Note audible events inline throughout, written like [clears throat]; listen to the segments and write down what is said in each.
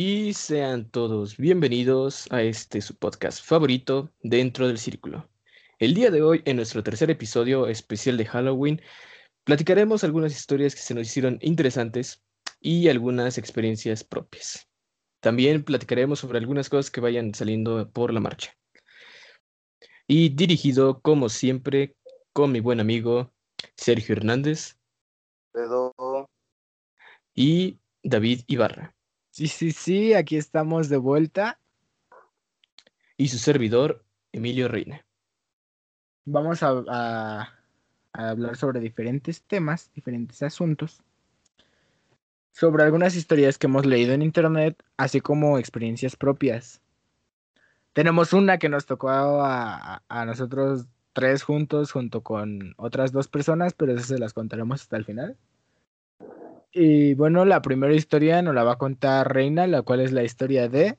Y sean todos bienvenidos a este su podcast favorito dentro del círculo. El día de hoy, en nuestro tercer episodio especial de Halloween, platicaremos algunas historias que se nos hicieron interesantes y algunas experiencias propias. También platicaremos sobre algunas cosas que vayan saliendo por la marcha. Y dirigido, como siempre, con mi buen amigo Sergio Hernández. Y David Ibarra. Sí, sí, sí, aquí estamos de vuelta. Y su servidor, Emilio Reina. Vamos a, hablar sobre diferentes temas, diferentes asuntos, sobre algunas historias que hemos leído en internet, así como experiencias propias. Tenemos una que nos tocó a, a nosotros tres juntos, junto con otras dos personas, pero esas se las contaremos hasta el final. Y bueno, la primera historia nos la va a contar Reina, la cual es la historia de...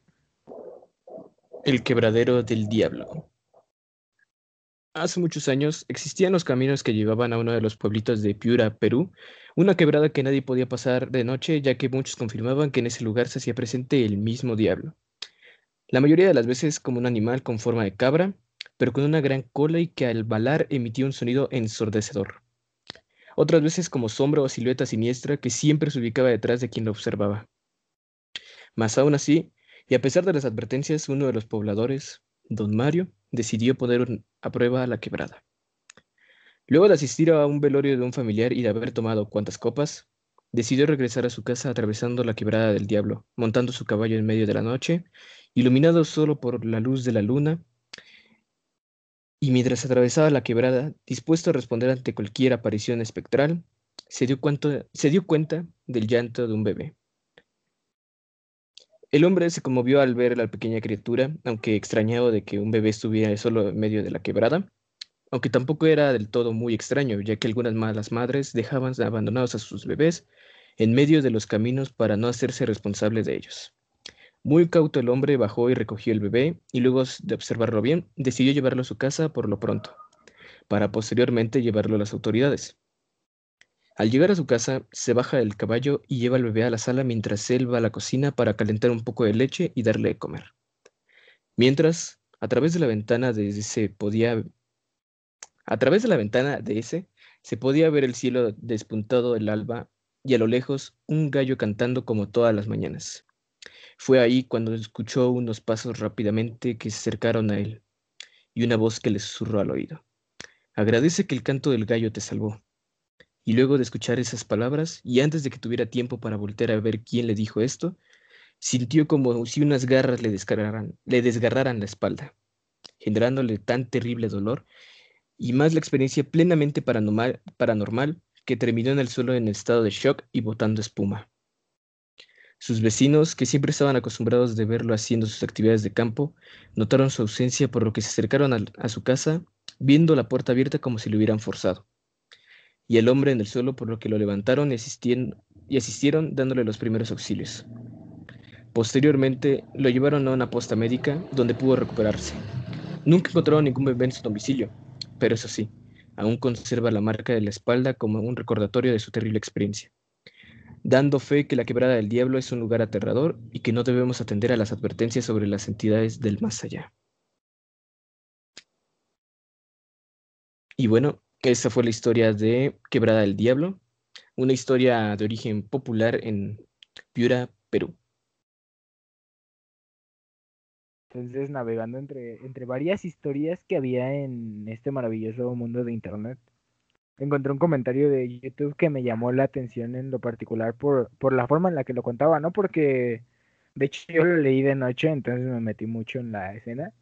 El quebradero del diablo. Hace muchos años existían los caminos que llevaban a uno de los pueblitos de Piura, Perú, una quebrada que nadie podía pasar de noche, ya que muchos confirmaban que en ese lugar se hacía presente el mismo diablo. La mayoría de las veces como un animal con forma de cabra, pero con una gran cola y que al balar emitía un sonido ensordecedor otras veces como sombra o silueta siniestra que siempre se ubicaba detrás de quien lo observaba. Mas aún así, y a pesar de las advertencias, uno de los pobladores, don Mario, decidió poner a prueba la quebrada. Luego de asistir a un velorio de un familiar y de haber tomado cuantas copas, decidió regresar a su casa atravesando la quebrada del diablo, montando su caballo en medio de la noche, iluminado solo por la luz de la luna y mientras atravesaba la quebrada, dispuesto a responder ante cualquier aparición espectral, se dio, cuenta del llanto de un bebé. El hombre se conmovió al ver a la pequeña criatura, aunque extrañado de que un bebé estuviera solo en medio de la quebrada, aunque tampoco era del todo muy extraño, ya que algunas malas madres dejaban abandonados a sus bebés en medio de los caminos para no hacerse responsable de ellos. Muy cauto el hombre bajó y recogió el bebé, y luego de observarlo bien, decidió llevarlo a su casa por lo pronto, para posteriormente llevarlo a las autoridades. Al llegar a su casa, se baja del caballo y lleva al bebé a la sala mientras él va a la cocina para calentar un poco de leche y darle de comer. Mientras, a través de la ventana de ese podía a través de la ventana de ese se podía ver el cielo despuntado del alba y a lo lejos un gallo cantando como todas las mañanas. Fue ahí cuando escuchó unos pasos rápidamente que se acercaron a él y una voz que le susurró al oído. Agradece que el canto del gallo te salvó. Y luego de escuchar esas palabras, y antes de que tuviera tiempo para voltear a ver quién le dijo esto, sintió como si unas garras le desgarraran, le desgarraran la espalda, generándole tan terrible dolor, y más la experiencia plenamente paranormal, paranormal que terminó en el suelo en estado de shock y botando espuma. Sus vecinos, que siempre estaban acostumbrados de verlo haciendo sus actividades de campo, notaron su ausencia por lo que se acercaron a, su casa, viendo la puerta abierta como si lo hubieran forzado. Y el hombre en el suelo por lo que lo levantaron y y asistieron dándole los primeros auxilios. Posteriormente lo llevaron a una posta médica donde pudo recuperarse. Nunca encontraron ningún bebé en su domicilio, pero eso sí, aún conserva la marca de la espalda como un recordatorio de su terrible experiencia dando fe que la quebrada del diablo es un lugar aterrador y que no debemos atender a las advertencias sobre las entidades del más allá. Y bueno, esa fue la historia de Quebrada del Diablo, una historia de origen popular en Piura, Perú. Entonces, navegando entre, entre varias historias que había en este maravilloso mundo de Internet, encontré un comentario de YouTube que me llamó la atención en lo particular por, por la forma en la que lo contaba, ¿no? Porque de hecho yo lo leí de noche, entonces me metí mucho en la escena.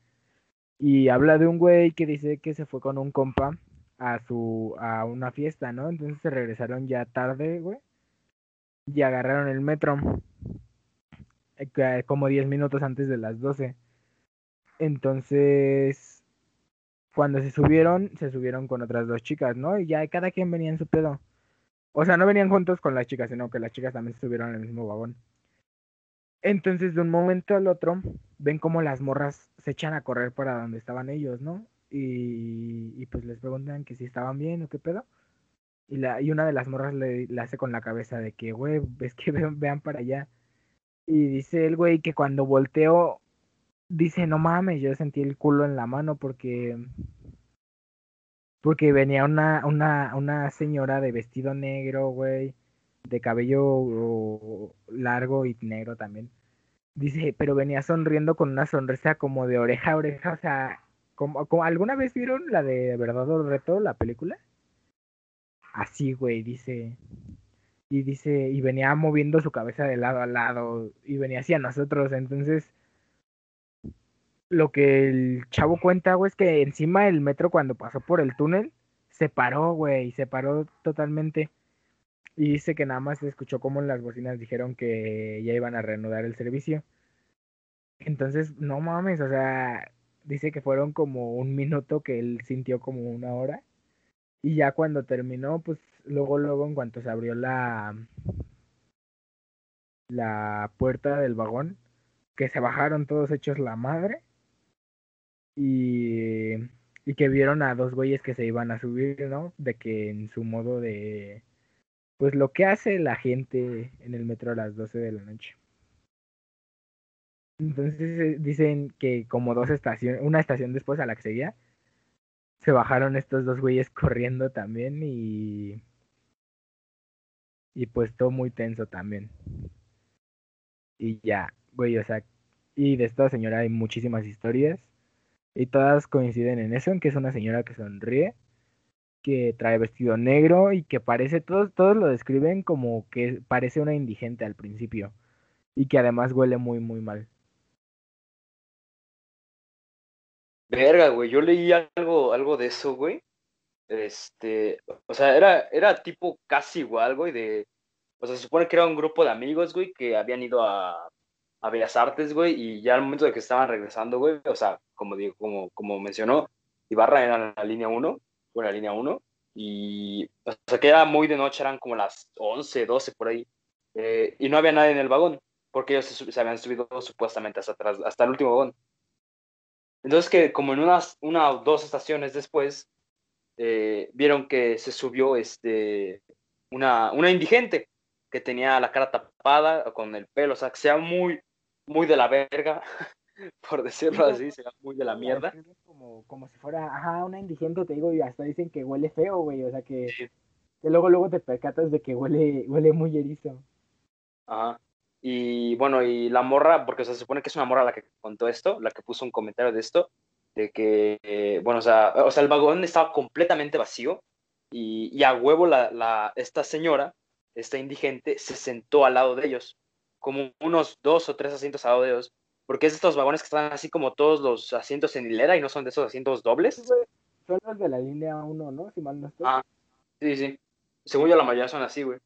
Y habla de un güey que dice que se fue con un compa a su a una fiesta, ¿no? Entonces se regresaron ya tarde, güey. Y agarraron el metro. Eh, como 10 minutos antes de las 12. Entonces cuando se subieron, se subieron con otras dos chicas, ¿no? Y ya cada quien venía en su pedo. O sea, no venían juntos con las chicas, sino que las chicas también se subieron el mismo vagón. Entonces, de un momento al otro, ven como las morras se echan a correr para donde estaban ellos, ¿no? Y, y pues les preguntan que si estaban bien o qué pedo. Y, la, y una de las morras le, hace con la cabeza de que, güey, es que [laughs] vean, vean para allá. Y dice el güey que cuando volteó, dice, no mames, yo sentí el culo en la mano porque porque venía una, una, una señora de vestido negro, güey, de cabello largo y negro también. Dice, pero venía sonriendo con una sonrisa como de oreja a oreja, o sea, como, como ¿alguna vez vieron la de Verdad o Reto, la película? Así, güey, dice. Y dice, y venía moviendo su cabeza de lado a lado, y venía hacia nosotros, entonces lo que el chavo cuenta, güey, es que encima del metro cuando pasó por el túnel, se paró, güey, se paró totalmente. Y dice que nada más se escuchó como en las bocinas dijeron que ya iban a reanudar el servicio. Entonces, no mames, o sea, dice que fueron como un minuto que él sintió como una hora. Y ya cuando terminó, pues luego, luego, en cuanto se abrió la, la puerta del vagón, que se bajaron todos hechos la madre y, y que vieron a dos güeyes que se iban a subir, ¿no? De que en su modo de, pues lo que hace la gente en el metro a las 12 de la noche. Entonces eh, dicen que como dos estaciones, una estación después a la que seguía, se bajaron estos dos güeyes corriendo también y y pues todo muy tenso también. Y ya, güey, o sea, y de esta señora hay muchísimas historias. Y todas coinciden en eso, en que es una señora que sonríe, que trae vestido negro y que parece, todos, todos lo describen como que parece una indigente al principio. Y que además huele muy, muy mal. Verga, güey, yo leí algo, algo de eso, güey. Este, o sea, era, era tipo casi igual, güey, de, o sea, se supone que era un grupo de amigos, güey, que habían ido a, a Bellas Artes, güey, y ya al momento de que estaban regresando, güey, o sea, como, digo, como, como mencionó, Ibarra era la línea 1, o la línea 1, y o sea, que era muy de noche, eran como las 11, 12 por ahí, eh, y no había nadie en el vagón, porque ellos se, habían subido supuestamente hasta atrás, hasta el último vagón. Entonces que como en unas, una o dos estaciones después, eh, vieron que se subió este, una, una indigente que tenía la cara tapada con el pelo, o sea, que sea muy, muy de la verga, [laughs] por decirlo así, se muy de la mierda. Como, como si fuera, ajá, una indigente, te digo, y hasta dicen que huele feo, güey, o sea, que, que luego, luego te percatas de que huele, huele muy erizo. Ajá. Y bueno, y la morra, porque se supone que es una morra la que contó esto, la que puso un comentario de esto, de que, bueno, o sea, o sea, el vagón estaba completamente vacío y, y a huevo la, la, esta señora, esta indigente, se sentó al lado de ellos como unos dos o tres asientos al lado de ellos, porque es estos vagones que están así como todos los asientos en hilera y no son de esos asientos dobles. Son los de la línea 1, ¿no? Si mal no estoy. Ah, sí, sí. Según yo la mayoría son así, güey.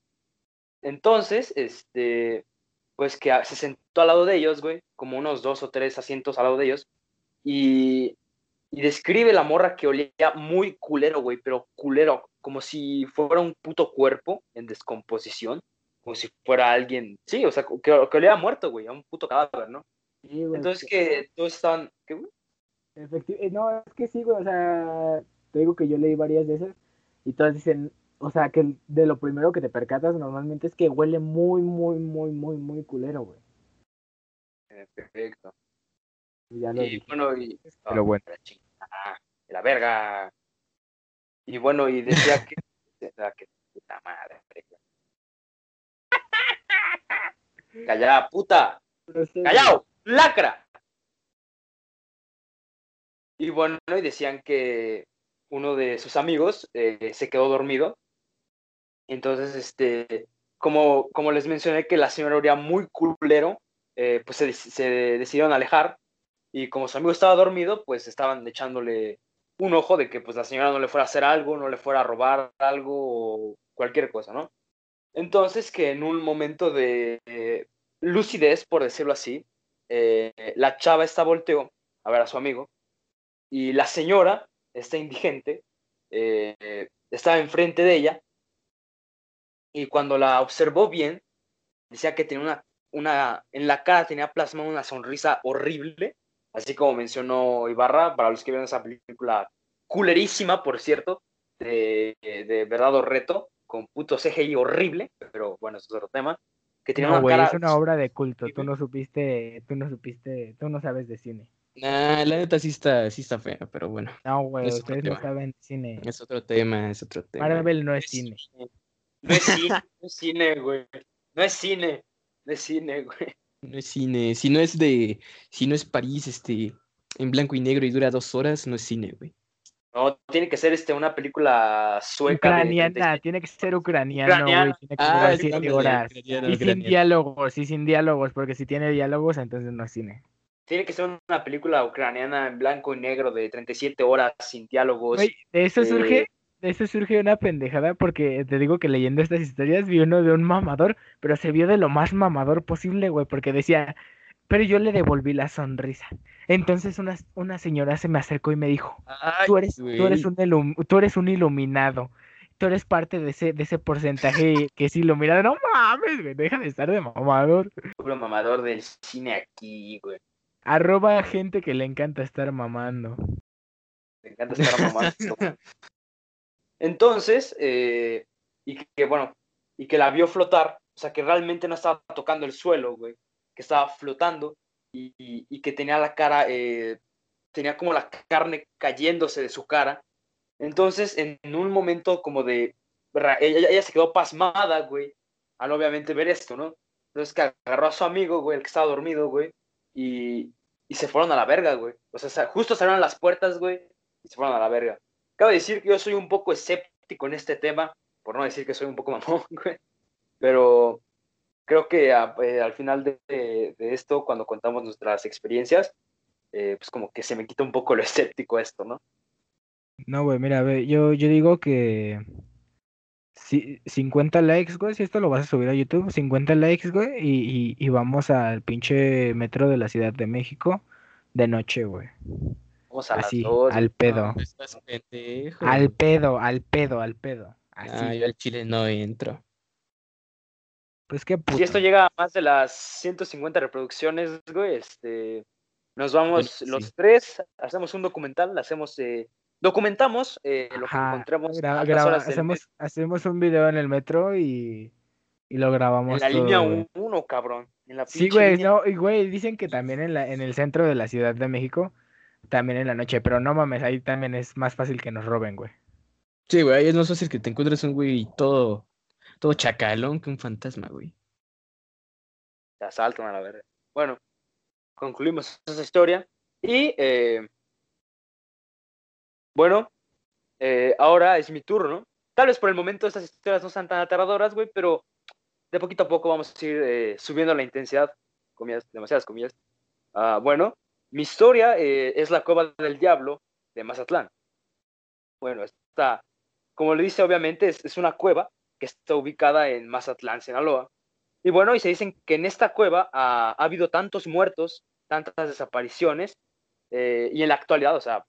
Entonces, este, pues que se sentó al lado de ellos, güey, como unos dos o tres asientos al lado de ellos, y, y describe la morra que olía muy culero, güey, pero culero, como si fuera un puto cuerpo en descomposición como si fuera alguien, sí, o sea, que, que le había muerto, güey, a un puto cadáver, ¿no? Sí, güey, Entonces que todos están, ¿qué, güey? Efectivamente, eh, no, es que sí, güey, o sea, te digo que yo leí varias de esas y todas dicen, o sea, que de lo primero que te percatas normalmente es que huele muy, muy, muy, muy, muy culero, güey. Perfecto. Y, ya lo y bueno, y... Pero bueno. La, la verga. Y bueno, y decía que... [laughs] que puta madre, Callada, puta. Callao, lacra. Y bueno, y decían que uno de sus amigos eh, se quedó dormido. Entonces, este, como, como les mencioné que la señora olía muy culero, eh, pues se, se, decidieron alejar. Y como su amigo estaba dormido, pues estaban echándole un ojo de que pues la señora no le fuera a hacer algo, no le fuera a robar algo o cualquier cosa, ¿no? Entonces que en un momento de eh, lucidez, por decirlo así, eh, la chava está volteó a ver a su amigo y la señora, esta indigente, eh, estaba enfrente de ella y cuando la observó bien, decía que tenía una, una, en la cara tenía plasmada una sonrisa horrible, así como mencionó Ibarra, para los que vieron esa película culerísima, por cierto, de, de Verdad Reto, con puto CGI horrible, pero bueno, eso es otro tema. que tenía No, una cara... es una obra de culto. Tú no supiste, tú no supiste, tú no sabes de cine. Nah, la neta sí está, sí está fea, pero bueno, No, güey, ustedes no saben de cine. es otro tema, es otro tema. Marvel no es es cine. No es cine, [laughs] no es cine, güey. No es cine, no es cine, güey. No es cine, si no es de, si no es París, este, en blanco y negro y dura dos horas, no es cine, güey. No, tiene que ser este, una película sueca. Ucraniana, 36. tiene que ser ucraniano, güey. Ucraniana. Tiene que Ah, siete horas. ucraniano, Y sin ucraniano. diálogos, y sin diálogos, porque si tiene diálogos, entonces no es cine. Tiene que ser una película ucraniana en blanco y negro de 37 horas sin diálogos. De eso eh, surge, de eso surge una pendejada, porque te digo que leyendo estas historias vi uno de un mamador, pero se vio de lo más mamador posible, güey, porque decía, pero yo le devolví la sonrisa. Entonces una, una señora se me acercó y me dijo, tú eres, tú eres un tú eres un iluminado. Tú eres parte de ese, de ese porcentaje que es iluminado. No mames, güey, deja de estar de mamador. Puro mamador del cine aquí, güey. Arroba gente que le encanta estar mamando. Me encanta estar mamando. Entonces, eh, y que bueno, y que la vio flotar, o sea, que realmente no estaba tocando el suelo, güey, que estaba flotando y, que tenía la cara, eh, tenía como la carne cayéndose de su cara. Entonces, en un momento como de, ella, ella se quedó pasmada, güey, al obviamente ver esto, ¿no? Entonces que agarró a su amigo, güey, el que estaba dormido, güey, y, y se fueron a la verga, güey. O sea, justo salieron las puertas, güey, y se fueron a la verga. Cabe decir que yo soy un poco escéptico en este tema, por no decir que soy un poco mamón, [laughs] güey. Pero creo que a- eh, al final de, de- de esto, cuando contamos nuestras experiencias, eh, pues como que se me quita un poco lo [laughs] escéptico esto, ¿no? No, güey, mira, ve, yo, yo digo que si, 50 likes, güey, si esto lo vas a subir a YouTube, 50 likes, güey, y, y, y vamos al pinche metro de la Ciudad de México de noche, güey. Vamos a las Así, dos. al pedo. No, estás pendejo. Al pedo, al pedo, al pedo. Así. Ah, yo al chile no entro. Pues qué puto. Si esto llega a más de las 150 reproducciones, güey, este, nos vamos los tres, hacemos un documental, hacemos, eh, documentamos eh, lo que Ajá, graba- del hacemos, hacemos un video en el metro y, y lo en grabamos la línea todo, güey. 1, cabrón. En la Sí, güey, línea- no, y güey, dicen que también en la, en el centro de la Ciudad de México, también en la noche, pero no mames, ahí también es más fácil que nos roben, güey. Sí, güey, es más fácil que te encuentres un güey todo, todo chacalón que un fantasma, güey. te asaltan a la verga. Bueno, concluimos esa historia y eh, bueno, eh, ahora es mi turno. Tal vez por el momento estas historias no sean tan aterradoras, güey, pero de poquito a poco vamos a ir eh, subiendo la intensidad, comillas, demasiadas comillas. Ah, bueno, mi historia eh, es la cueva del diablo de Mazatlán. Bueno, está, como le dice, obviamente es, es una cueva que está ubicada en Mazatlán, Sinaloa. Y bueno, y se dicen que en esta cueva ha, ha habido tantos muertos, tantas desapariciones, eh, y en la actualidad, o sea,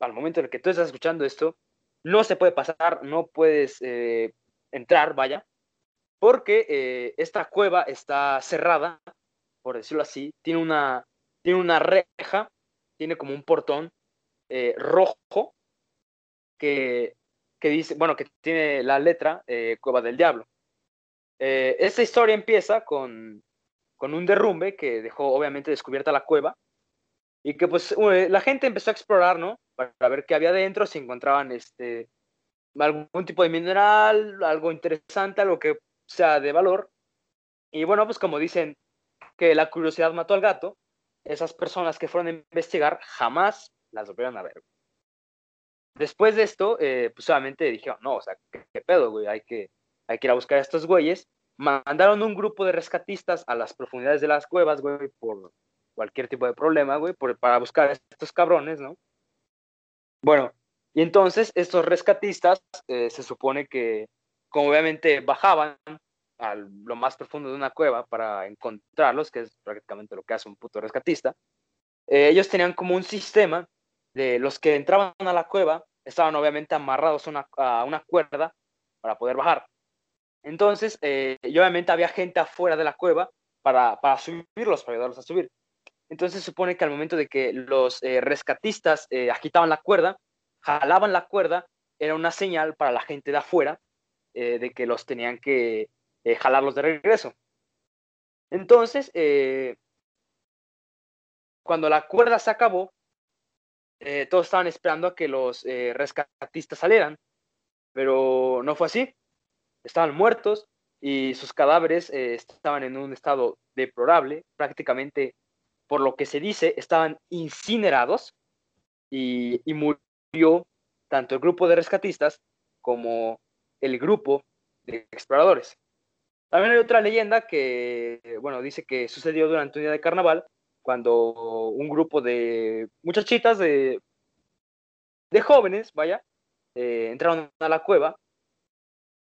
al momento en el que tú estás escuchando esto, no se puede pasar, no puedes eh, entrar, vaya, porque eh, esta cueva está cerrada, por decirlo así, tiene una, tiene una reja, tiene como un portón rojo que, que dice, bueno, que tiene la letra eh, Cueva del Diablo. Eh, esta historia empieza con, con un derrumbe que dejó obviamente descubierta la cueva y que pues eh, la gente empezó a explorar, ¿no? Para, ver qué había dentro, si encontraban este algún tipo de mineral, algo interesante, algo que sea de valor. Y bueno, pues como dicen que la curiosidad mató al gato, esas personas que fueron a investigar jamás las volvieron a ver. Después de esto, eh, pues obviamente dijeron, no, o sea, ¿qué, qué pedo, güey? Hay que, hay que ir a buscar a estos güeyes. Mandaron un grupo de rescatistas a las profundidades de las cuevas, güey, por cualquier tipo de problema, güey, para buscar a estos cabrones, ¿no? Bueno, y entonces estos rescatistas eh, se supone que, como obviamente bajaban a lo más profundo de una cueva para encontrarlos, que es prácticamente lo que hace un puto rescatista, eh, ellos tenían como un sistema de los que entraban a la cueva, estaban obviamente amarrados a una, cuerda para poder bajar. Entonces, eh, obviamente había gente afuera de la cueva para, para subirlos, para ayudarlos a subir. Entonces supone que al momento de que los eh, rescatistas eh, agitaban la cuerda, jalaban la cuerda, era una señal para la gente de afuera eh, de que los tenían que jalarlos de regreso. Entonces, cuando la cuerda se acabó, eh, todos estaban esperando a que los eh, rescatistas salieran, pero no fue así. Estaban muertos y sus cadáveres estaban en un estado deplorable, prácticamente, por lo que se dice, estaban incinerados y, y murió tanto el grupo de rescatistas como el grupo de exploradores. También hay otra leyenda que, bueno, dice que sucedió durante un día de carnaval, cuando un grupo de muchachitas de, de jóvenes, vaya, eh, entraron a la cueva,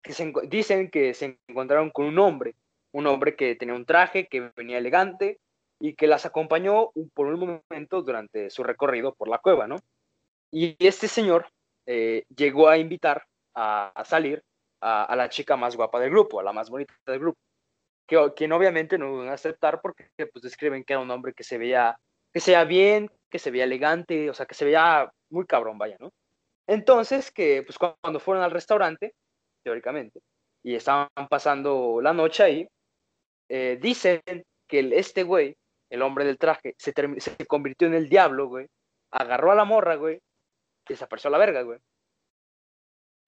que se, dicen que se encontraron con un hombre, un hombre que tenía un traje, que venía elegante y que las acompañó por un momento durante su recorrido por la cueva, ¿no? Y este señor eh, llegó a invitar a salir a, la chica más guapa del grupo, a la más bonita del grupo, que, obviamente no iban a aceptar porque pues describen que era un hombre que se veía, que se bien, que se veía elegante, o sea, que se veía muy cabrón, vaya, ¿no? Entonces, que pues cuando fueron al restaurante, teóricamente, y estaban pasando la noche ahí, eh, dicen que el, este güey, el hombre del traje, se, se convirtió en el diablo, güey, agarró a la morra, güey, desapareció a la verga, güey.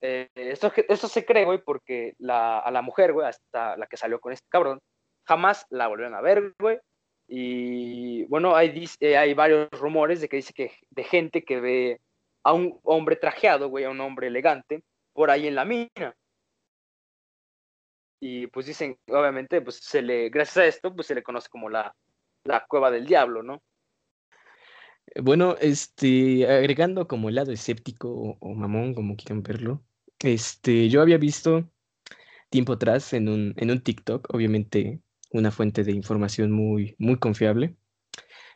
Eh, esto, se cree, güey, porque la, a la mujer, güey, hasta la que salió con este cabrón, jamás la volvieron a ver, güey. Y bueno, hay, eh, hay varios rumores de que dice que de gente que ve a un hombre trajeado, güey, a un hombre elegante, por ahí en la mina. Y pues dicen, obviamente, pues se le, gracias a esto, pues se le conoce como la, la cueva del diablo, ¿no? Bueno, este, agregando como el lado escéptico o, o mamón, como quieran verlo, este, yo había visto tiempo atrás en un, en un TikTok, obviamente una fuente de información muy, muy confiable,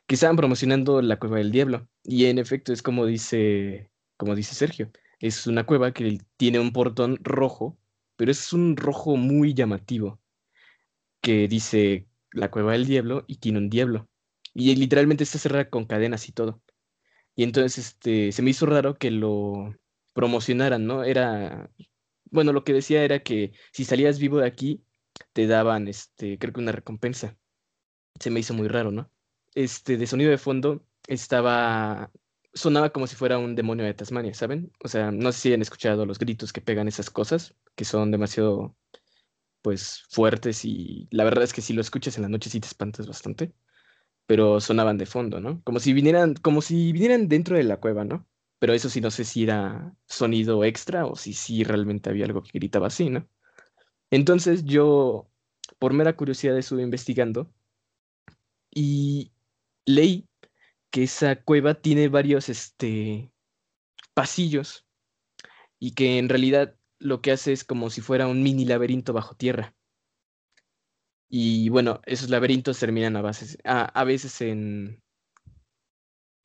que estaban promocionando la cueva del diablo. Y en efecto es como dice, como dice Sergio, es una cueva que tiene un portón rojo, pero es un rojo muy llamativo, que dice la cueva del diablo y tiene un diablo. Y literalmente está cerrada con cadenas y todo. Y entonces este, se me hizo raro que lo, promocionaran, ¿no? Era, bueno, lo que decía era que si salías vivo de aquí, te daban, este, creo que una recompensa. Se me hizo muy raro, ¿no? Este, de sonido de fondo, estaba, sonaba como si fuera un demonio de Tasmania, ¿saben? O sea, no sé si han escuchado los gritos que pegan esas cosas, que son demasiado, pues, fuertes y la verdad es que si lo escuchas en la noche sí te espantas bastante, pero sonaban de fondo, ¿no? Como si vinieran, como si vinieran dentro de la cueva, ¿no? Pero eso sí no sé si era sonido extra o si sí realmente había algo que gritaba así, ¿no? Entonces yo, por mera curiosidad, estuve investigando y leí que esa cueva tiene varios este, pasillos y que en realidad lo que hace es como si fuera un mini laberinto bajo tierra. Y bueno, esos laberintos terminan a, bases, a veces en,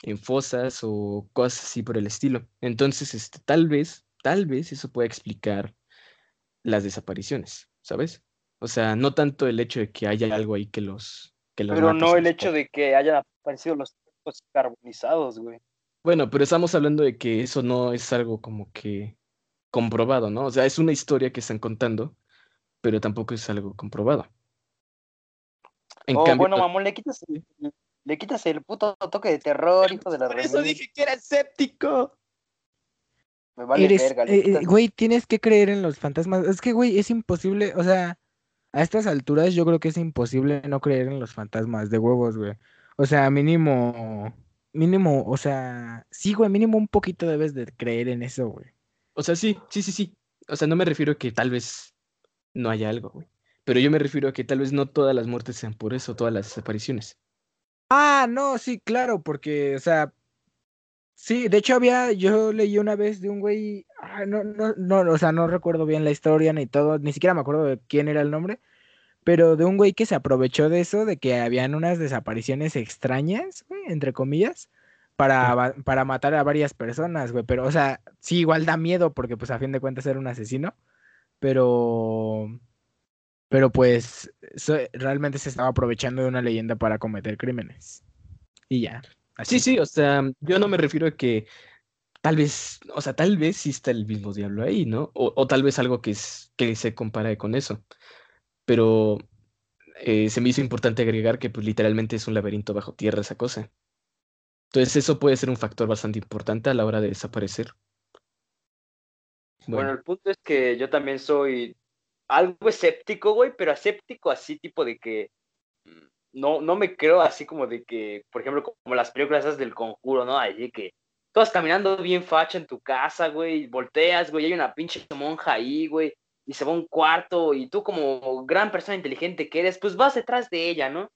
en fosas o cosas así por el estilo. Entonces, este, tal vez, tal vez eso pueda explicar las desapariciones, ¿sabes? O sea, no tanto el hecho de que haya algo ahí que los... Que pero no el hecho de que hayan aparecido los cuerpos carbonizados, güey. Bueno, pero estamos hablando de que eso no es algo como que comprobado, ¿no? O sea, es una historia que están contando, pero tampoco es algo comprobado. En oh, bueno, mamón, le quitas le quitas el puto toque de terror, hijo de la Por eso dije que era escéptico. Me vale verga. Eh, güey, tienes que creer en los fantasmas. Es que, güey, es imposible. O sea, a estas alturas yo creo que es imposible no creer en los fantasmas de huevos, güey. O sea, mínimo. Mínimo, o sea, sí, güey, mínimo un poquito debes de creer en eso, güey. O sea, sí, sí, sí, sí. O sea, no me refiero a que tal vez no haya algo, güey. Pero yo me refiero a que tal vez no todas las muertes sean por eso, todas las desapariciones. Ah, no, sí, claro, porque, o sea, sí, de hecho había, yo leí una vez de un güey, ah, no, no, no, o sea, no recuerdo bien la historia ni todo, ni siquiera me acuerdo de quién era el nombre, pero de un güey que se aprovechó de eso, de que habían unas desapariciones extrañas, güey, entre comillas, para, para matar a varias personas, güey, pero, o sea, sí, igual da miedo porque, pues, a fin de cuentas era un asesino, pero pero pues realmente se estaba aprovechando de una leyenda para cometer crímenes. Y ya. Así. Sí, sí, o sea, yo no me refiero a que tal vez, o sea, tal vez sí está el mismo diablo ahí, ¿no? O, tal vez algo que, es, que se compare con eso. Pero eh, se me hizo importante agregar que pues literalmente es un laberinto bajo tierra esa cosa. Entonces eso puede ser un factor bastante importante a la hora de desaparecer. Bueno, el punto es que yo también soy algo escéptico, güey, pero escéptico así tipo de que mm, no, no me creo así como de que, por ejemplo, como las películas del conjuro, ¿no? Allí que todas caminando bien facha en tu casa, güey, volteas, güey, hay una pinche monja ahí, güey, y se va a un cuarto, y tú como gran persona inteligente que eres, pues vas detrás de ella, ¿no?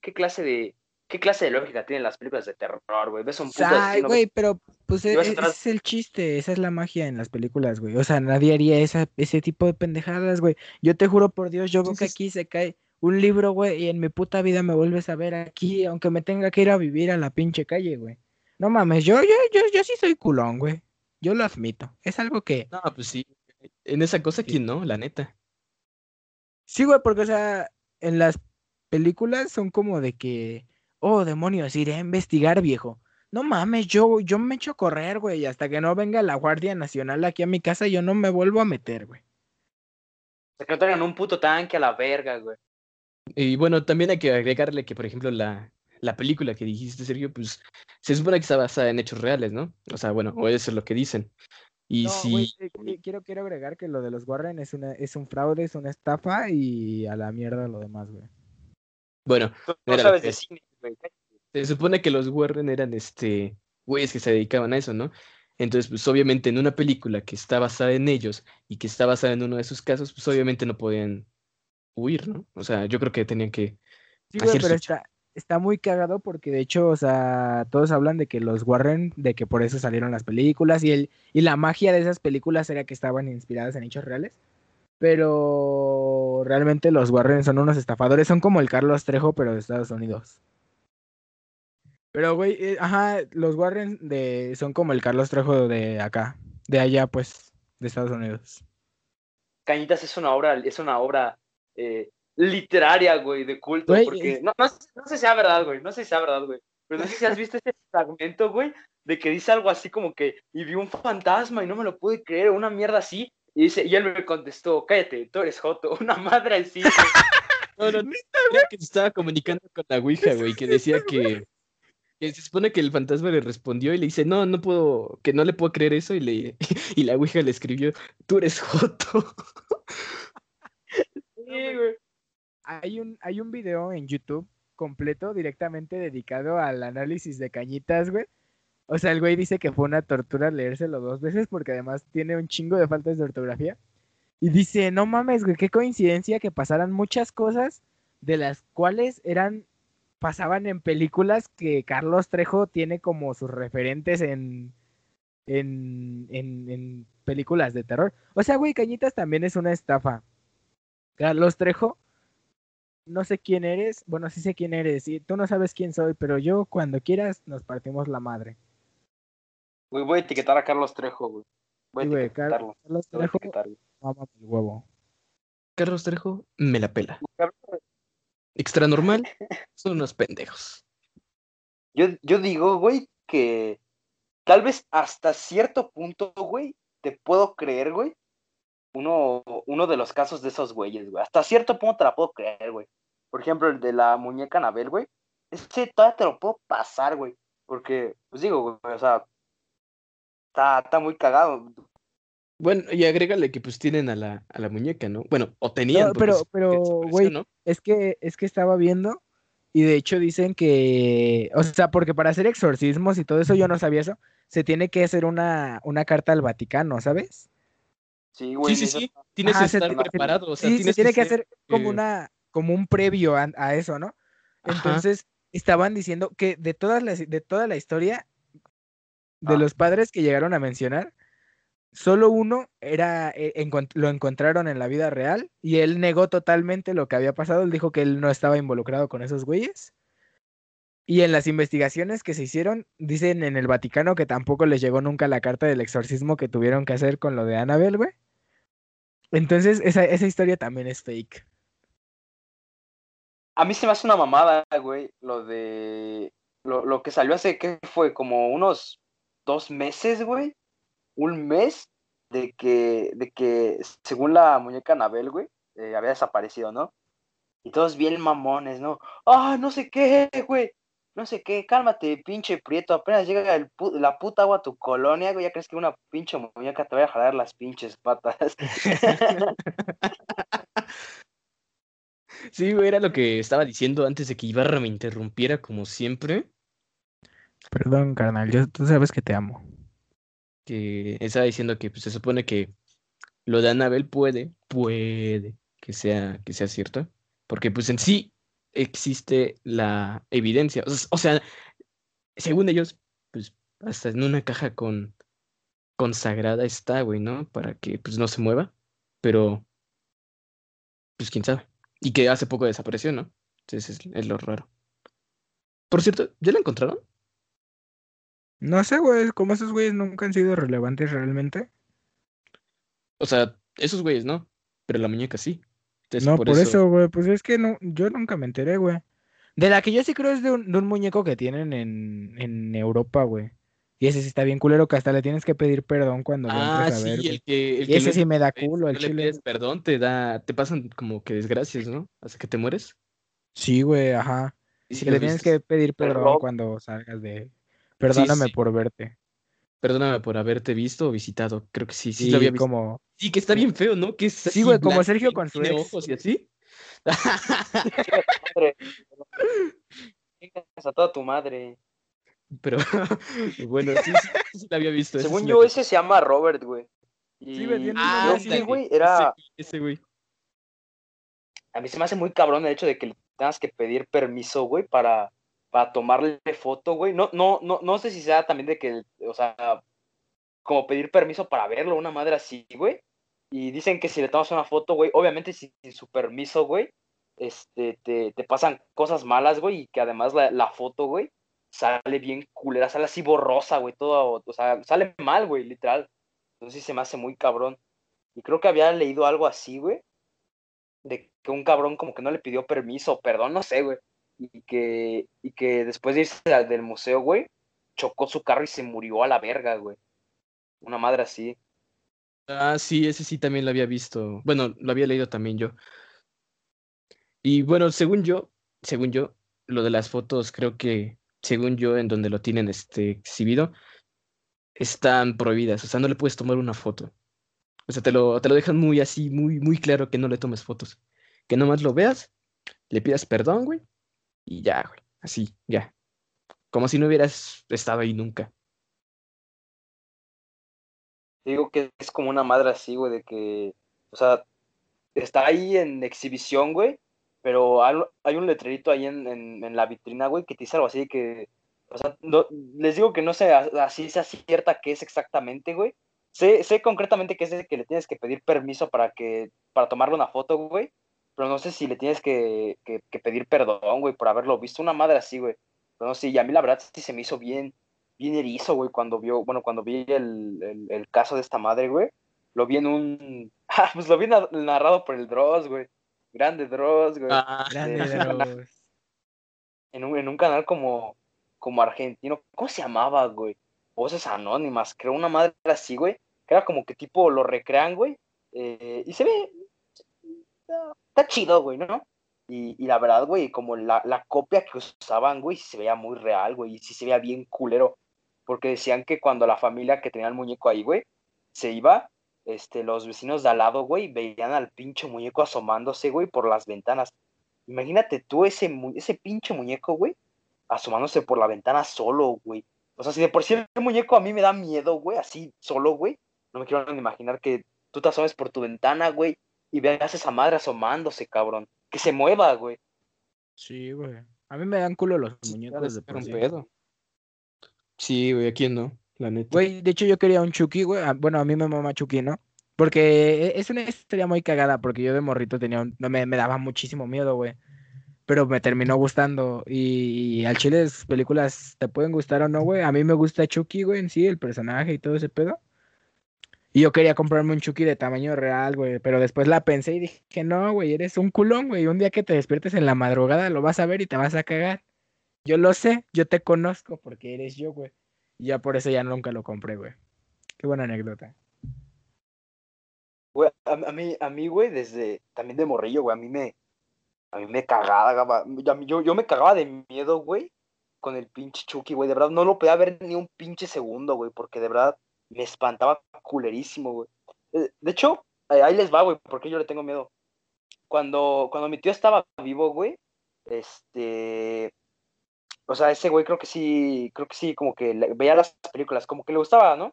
¿Qué clase de, qué clase de lógica tienen las películas de terror, güey? Ves un puto Ay, güey, pero pues e, ese es el chiste, esa es la magia en las películas, güey. O sea, nadie haría esa, ese tipo de pendejadas, güey. Yo te juro por Dios, yo veo que aquí se cae un libro, güey, y en mi puta vida me vuelves a ver aquí, aunque me tenga que ir a vivir a la pinche calle, güey. No mames, yo, yo, yo, yo sí soy culón, güey. Yo lo admito. Es algo que. No, pues sí. En esa cosa, ¿quién no? La neta. Sí, güey, porque, o sea, en las películas son como de que oh, demonios, iré a investigar, viejo. No mames, yo, yo me echo a correr, güey, y hasta que no venga la Guardia Nacional aquí a mi casa, yo no me vuelvo a meter, güey. Se que no traigan un puto tanque a la verga, güey. Y bueno, también hay que agregarle que, por ejemplo, la, la película que dijiste, Sergio, pues se supone que está basada en hechos reales, ¿no? O sea, bueno, o eso es lo que dicen. Y si... Eh, quiero, quiero agregar que lo de los Warren es, una, es un fraude, es una estafa y a la mierda lo demás, güey. Bueno, no sabes de cine. Se supone que los Warren eran este güeyes que se dedicaban a eso, ¿no? Entonces, pues obviamente en una película que está basada en ellos y que está basada en uno de sus casos, pues obviamente no podían huir, ¿no? O sea, yo creo que tenían que... Sí, güey, pero está, está muy cagado porque de hecho, o sea, todos hablan de que los Warren, de que por eso salieron las películas y, el, y la magia de esas películas era que estaban inspiradas en hechos reales. Pero realmente los Warren son unos estafadores, son como el Carlos Trejo, pero de Estados Unidos. Pero, güey, eh, ajá, los Warren de, son como el Carlos Trejo de acá, de allá, pues, de Estados Unidos. Cañitas es una obra, es una obra eh, literaria, güey, de culto, porque no, no, sé si sea verdad, güey, no sé si sea verdad, güey, pero no sé si has visto este fragmento, güey, de que dice algo así como que, y vi un fantasma y no me lo pude creer, una mierda así, y dice, y él me contestó, cállate, tú eres Joto, [laughs] una madre así. no, no, no, que estaba comunicando con la Ouija, güey, que decía que se supone que el fantasma le respondió y le dice, no, no puedo, que no le puedo creer eso. Y, le, [laughs] y la Ouija le escribió, tú eres Joto. [laughs] Hay un, hay un video en YouTube completo directamente dedicado al análisis de cañitas, güey. O sea, el güey dice que fue una tortura leérselo dos veces porque además tiene un chingo de faltas de ortografía. Y dice, no mames, güey, qué coincidencia que pasaran muchas cosas de las cuales eran pasaban en películas que Carlos Trejo tiene como sus referentes en, en, en, películas de terror. O sea, güey, Cañitas también es una estafa. Carlos Trejo, no sé quién eres, bueno, sí sé quién eres, y tú no sabes quién soy, pero yo cuando quieras nos partimos la madre. Güey, voy a etiquetar a Carlos Trejo, güey. Voy a etiquetarlo. Carlos Trejo, el huevo. Carlos Trejo me la pela extra normal, [laughs] son unos pendejos. Yo, yo digo, güey, que tal vez hasta cierto punto, güey, te puedo creer, güey, uno, uno de los casos de esos güeyes, güey. Hasta cierto punto te la puedo creer, güey. Por ejemplo, el de la muñeca Anabel, güey. Ese todavía te lo puedo pasar, güey. Porque, pues digo, güey, o sea, está, está muy cagado. Bueno, y agrégale que pues tienen a la, a la muñeca, ¿no? Bueno, o tenían. pero, pero, güey, es que, es que estaba viendo y de hecho dicen que, o sea, porque para hacer exorcismos y todo eso, yo no sabía eso, se tiene que hacer una, una carta al Vaticano, ¿sabes? Sí, güey. Sí, sí, sí. Tienes que estar preparado. O sea, sí, se tiene que, hacer como una, como un previo a, eso, ¿no? Entonces, estaban diciendo que de todas las, de toda la historia de ah. los padres que llegaron a mencionar, Solo uno era, eh, lo encontraron en la vida real y él negó totalmente lo que había pasado. Él dijo que él no estaba involucrado con esos güeyes. Y en las investigaciones que se hicieron, dicen en el Vaticano que tampoco les llegó nunca la carta del exorcismo que tuvieron que hacer con lo de Annabelle, güey. Entonces, esa, esa historia también es fake. A mí se me hace una mamada, güey, lo de. Lo, lo que salió hace, ¿qué fue? Como unos dos meses, güey un mes de que, de que según la muñeca Anabel, güey, eh, había desaparecido, ¿no? Y todos bien mamones, ¿no? Ah, no sé qué, güey. No sé qué, cálmate, pinche prieto. Apenas llega el pu- la puta agua a tu colonia, güey. Ya crees que una pinche muñeca te vaya a jalar las pinches patas. Sí, güey, era lo que estaba diciendo antes de que Ibarra me interrumpiera, como siempre. Perdón, carnal, yo, tú sabes que te amo. Que estaba diciendo que pues, se supone que lo de Anabel puede, puede que sea, que sea cierto. Porque pues en sí existe la evidencia. O sea, según ellos, pues hasta en una caja con consagrada está, güey, ¿no? Para que pues no se mueva. Pero, pues quién sabe. Y que hace poco desapareció, ¿no? Entonces es, es lo raro. Por cierto, ¿ya la encontraron? No sé, güey, como esos güeyes nunca han sido relevantes realmente. O sea, esos güeyes no, pero la muñeca sí. Entonces, No, por, eso, güey, pues es que no, yo nunca me enteré, güey. De la que yo sí creo es de un, de un muñeco que tienen en, en Europa, güey. Y ese sí está bien culero que hasta le tienes que pedir perdón cuando lo Ah, entres a sí, ver, el que, el Y que ese no- sí me da culo, no le chile. pides perdón, te da, te pasan como que desgracias, ¿no? Hasta que te mueres. Sí, güey, ajá. Y si le tienes que pedir perdón Rob. cuando salgas de... Perdóname sí. por verte. Perdóname por haberte visto o visitado. Creo que sí, sí, Sí, lo había visto. como... Sí, que está bien feo, ¿no? Que es Sí, güey, como Sergio con su ex. ojos y así. A toda tu madre. Pero [laughs] bueno, sí, sí, sí, sí lo había visto. Según sí yo, ese se llama Robert, güey. Y Sí, creo nombre que, así. güey, era... Ese güey. A mí se me hace muy cabrón el hecho de que le tengas que pedir permiso, güey, para, para tomarle foto, güey. No, no, no, no sé si sea también de que, o sea, como pedir permiso para verlo, una madre así, güey. Y dicen que si le tomas una foto, güey, obviamente sin, sin su permiso, güey, este, te, te pasan cosas malas, güey, y que además la, la foto, güey, sale bien culera, sale así borrosa, güey, todo, o sea, sale mal, güey, literal. Entonces se me hace muy cabrón. Y creo que había leído algo así, güey, de que un cabrón como que no le pidió permiso, perdón, no sé, güey. Y que, y que después de irse al- del museo, güey, chocó su carro y se murió a la verga, güey. Una madre así. Ah, sí, ese sí también lo había visto. Bueno, lo había leído también yo. Y bueno, según yo, según yo, lo de las fotos, creo que, según yo, en donde lo tienen este exhibido, están prohibidas. O sea, no le puedes tomar una foto. O sea, te lo, te lo dejan muy así, muy, muy claro que no le tomes fotos. Que nomás lo veas, le pidas perdón, güey, y ya, güey. Así, ya. Como si no hubieras estado ahí nunca. Digo que es como una madre así, güey, de que, o sea, está ahí en exhibición, güey, pero hay, un letrerito ahí en, en, la vitrina, güey, que te dice algo así de que, o sea, no- les digo que no sé así sea cierta qué es exactamente, güey. Sé, sé concretamente que es de que le tienes que pedir permiso para que, para tomarle una foto, güey, pero no sé si le tienes que, que, que pedir perdón, güey, por haberlo visto, una madre así, güey. Pero no sé, y a mí la verdad sí se me hizo bien, bien erizo, güey, cuando vio, bueno, cuando vi el, el, el caso de esta madre, güey. Lo vi en un. [laughs] Ah, pues lo vi na- narrado por el Dross, güey. Grande Dross, güey. Ah, Grande Sí. Dross. En un, en un canal como, como argentino. ¿Cómo se llamaba, güey? Voces Anónimas. Creo una madre así, güey. Que era como que tipo lo recrean, güey. eh, y se ve. Está, chido, güey, ¿no? Y, y la verdad, güey, como la, la copia que usaban, güey, se veía muy real, güey. Y sí se veía bien culero. Porque decían que cuando la familia que tenía el muñeco ahí, güey, se iba, este, los vecinos de al lado, güey, veían al pinche muñeco asomándose, güey, por las ventanas. Imagínate tú ese, ese pinche muñeco, güey, asomándose por la ventana solo, güey. O sea, si de por sí el muñeco a mí me da miedo, güey, así solo, güey, no me quiero imaginar que tú te asomes por tu ventana, güey, y veas a esa madre asomándose, cabrón. Que se mueva, güey. Sí, güey. A mí me dan culo los muñecos de por un sí. pedo. Sí, güey, ¿a quién no? La neta. Güey, de hecho yo quería un Chucky, güey. Ah, Bueno, a mí me mama Chucky, ¿no? Porque e- es una historia muy cagada, porque yo de morrito tenía un... no, me, me daba muchísimo miedo, güey. Pero me terminó gustando. Y, al chile las películas te pueden gustar o no, güey. A mí me gusta Chucky, güey, en sí, el personaje y todo ese pedo. Y yo quería comprarme un Chucky de tamaño real, güey. Pero después la pensé y dije, no, güey, eres un culón, güey. Un día que te despiertes en la madrugada lo vas a ver y te vas a cagar. Yo lo sé, yo te conozco porque eres yo, güey. Y ya por eso ya nunca lo compré, güey. Qué buena anécdota. Güey, a, a mí, a mí, güey, desde también de morrillo, güey, a mí me, A mí me cagaba, yo, yo me cagaba de miedo, güey, con el pinche Chucky, güey. De verdad, no lo podía ver ni un pinche segundo, güey, porque de verdad me espantaba culerísimo, güey. Eh, de hecho, ahí les va, güey, porque yo le tengo miedo. Cuando, cuando mi tío estaba vivo, güey, este, o sea, ese güey creo que sí, creo que sí, como que veía las películas, como que le gustaba, ¿no?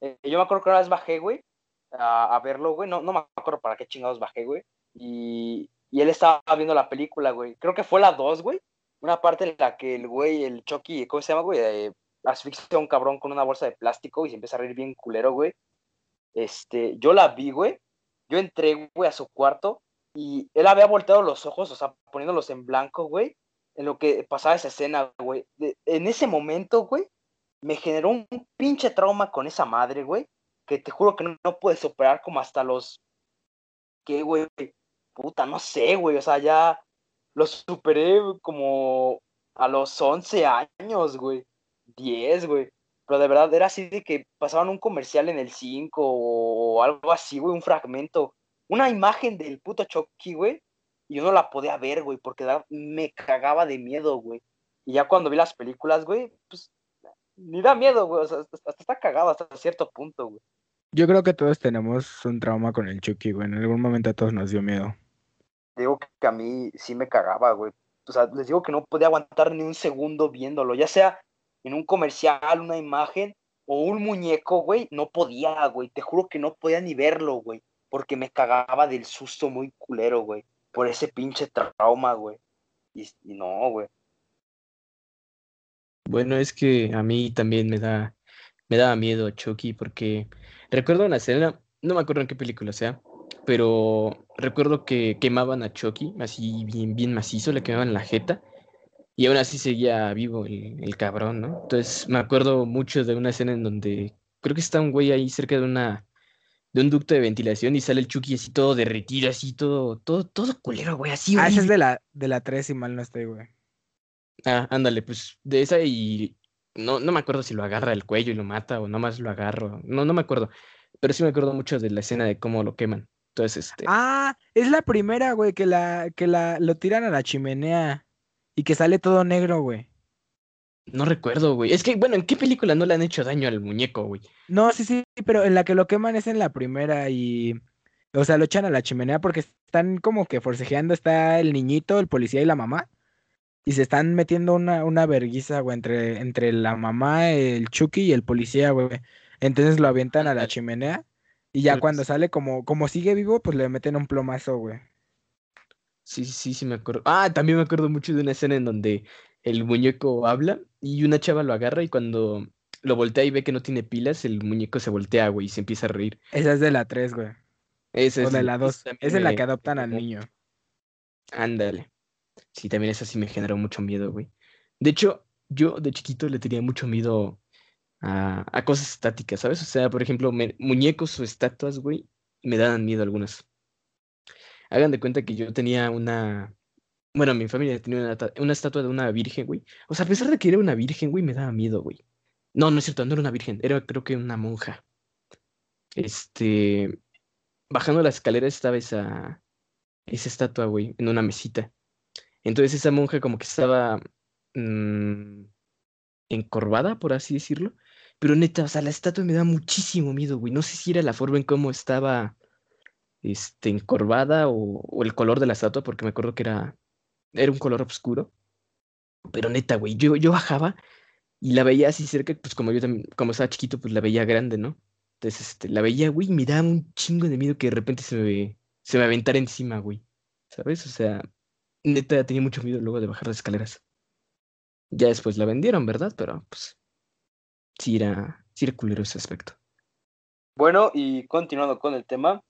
Eh, yo me acuerdo que una vez bajé, güey, a, verlo, güey, no, no me acuerdo para qué chingados bajé, güey, y, y él estaba viendo la película, güey, creo que fue la 2, güey, una parte en la que el güey, el Chucky, ¿cómo se llama, güey? Eh, asfixia a un cabrón con una bolsa de plástico y se empieza a reír bien culero, güey. Este, yo la vi, güey, yo entré, güey, a su cuarto y él había volteado los ojos, o sea, poniéndolos en blanco, güey, en lo que pasaba esa escena, güey. En ese momento, güey, me generó un pinche trauma con esa madre, güey, que te juro que no, no puedes superar como hasta los... ¿Qué, güey? Puta, no sé, güey, o sea, ya lo superé como a los 11 años, güey. 10, güey. Pero de verdad era así de que pasaban un comercial en el 5 o algo así, güey, un fragmento. Una imagen del puto Chucky, güey. Y yo no la podía ver, güey, porque me cagaba de miedo, güey. Y ya cuando vi las películas, güey, pues ni da miedo, güey. O sea, hasta, está cagado hasta cierto punto, güey. Yo creo que todos tenemos un trauma con el Chucky, güey. En algún momento a todos nos dio miedo. Digo que a mí sí me cagaba, güey. O sea, les digo que no podía aguantar ni un segundo viéndolo. Ya sea en un comercial, una imagen o un muñeco, güey, no podía, güey. Te juro que no podía ni verlo, güey. Porque me cagaba del susto muy culero, güey. Por ese pinche trauma, güey. Y, no, güey. Bueno, es que a mí también me da, me daba miedo Chucky porque recuerdo una escena, no me acuerdo en qué película sea, pero recuerdo que quemaban a Chucky, así bien, bien macizo, le quemaban la jeta y aún así seguía vivo el, cabrón, ¿no? Entonces me acuerdo mucho de una escena en donde creo que está un güey ahí cerca de una de un ducto de ventilación y sale el Chucky así todo derretido, así todo, todo, todo culero, güey, así. Ah, esa es de la, de la 3, si mal no estoy, güey. Ah, ándale, pues de esa y no, no me acuerdo si lo agarra el cuello y lo mata o nomás lo agarro. No, no me acuerdo. Pero sí me acuerdo mucho de la escena de cómo lo queman. Entonces, este. Ah, es la primera, güey, que la, que la, lo tiran a la chimenea. Y que sale todo negro, güey. No recuerdo, güey. Es que, bueno, ¿en qué película no le han hecho daño al muñeco, güey? No, sí, sí, pero en la que lo queman es en la primera y. O sea, lo echan a la chimenea porque están como que forcejeando. Está el niñito, el policía y la mamá. Y se están metiendo una, una verguiza, güey, entre, entre la mamá, el Chucky y el policía, güey. Entonces lo avientan a la chimenea. Y ya cuando sale como, como sigue vivo, pues le meten un plomazo, güey. Sí, sí, sí, me acuerdo. Ah, también me acuerdo mucho de una escena en donde el muñeco habla y una chava lo agarra y cuando lo voltea y ve que no tiene pilas, el muñeco se voltea, güey, y se empieza a reír. Esa es de la 3, güey. Esa es de la 2. Es en la que adoptan al niño. Ándale. Sí, también esa sí me generó mucho miedo, güey. De hecho, yo de chiquito le tenía mucho miedo a, a cosas estáticas, ¿sabes? O sea, por ejemplo, muñecos o estatuas, güey, me daban miedo algunas. Hagan de cuenta que yo tenía una. Bueno, mi familia tenía una, una estatua de una virgen, güey. O sea, a pesar de que era una virgen, güey, me daba miedo, güey. No, no es cierto, no era una virgen, era creo que una monja. Este. Bajando la escalera estaba esa. Esa estatua, güey, en una mesita. Entonces esa monja como que estaba. Mmm, encorvada, por así decirlo. Pero neta, o sea, la estatua me da muchísimo miedo, güey. No sé si era la forma en cómo estaba este, encorvada o, el color de la estatua, porque me acuerdo que era, era un color oscuro. Pero neta, güey, yo, yo bajaba y la veía así cerca, pues como yo también, como estaba chiquito, pues la veía grande, ¿no? Entonces, este, la veía, güey, me daba un chingo de miedo que de repente se me, se me aventara encima, güey. ¿Sabes? O sea, neta, tenía mucho miedo luego de bajar las escaleras. Ya después la vendieron, ¿verdad? Pero, pues, sí era, sí era culero ese aspecto. Bueno, y continuando con el tema,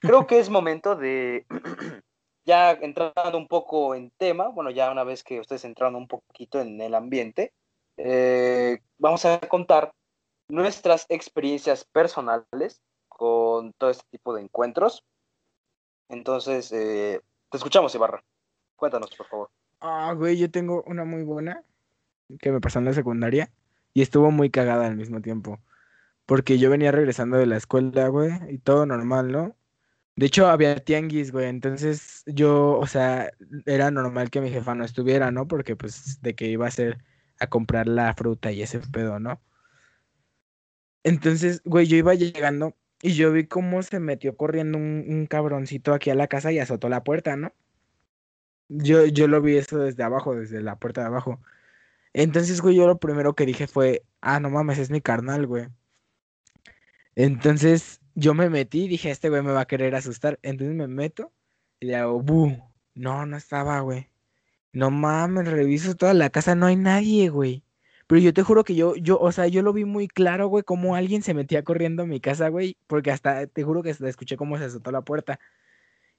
creo que es momento de, [clears throat] ya entrando un poco en tema, bueno, ya una vez que ustedes entraron un poquito en el ambiente, eh, vamos a contar nuestras experiencias personales con todo este tipo de encuentros. Entonces, eh, te escuchamos, Ibarra. Cuéntanos, por favor. Ah, güey, yo tengo una muy buena que me pasó en la secundaria y estuvo muy cagada al mismo tiempo. Porque yo venía regresando de la escuela, güey, y todo normal, ¿no? De hecho, había tianguis, güey. Entonces yo, o sea, era normal que mi jefa no estuviera, ¿no? Porque pues de que iba a ser a comprar la fruta y ese pedo, ¿no? Entonces, güey, yo iba llegando y yo vi cómo se metió corriendo un, cabroncito aquí a la casa y azotó la puerta, ¿no? Yo, yo lo vi eso desde abajo, desde la puerta de abajo. Entonces, güey, yo lo primero que dije fue, ah, no mames, es mi carnal, güey. Entonces, yo me metí y dije, este güey me va a querer asustar. Entonces me meto y le hago, ¡bu! No, no estaba, güey. No mames, reviso toda la casa, no hay nadie, güey. Pero yo te juro que yo, yo, o sea, yo lo vi muy claro, güey, como alguien se metía corriendo a mi casa, güey, porque hasta, te juro que escuché cómo se azotó la puerta.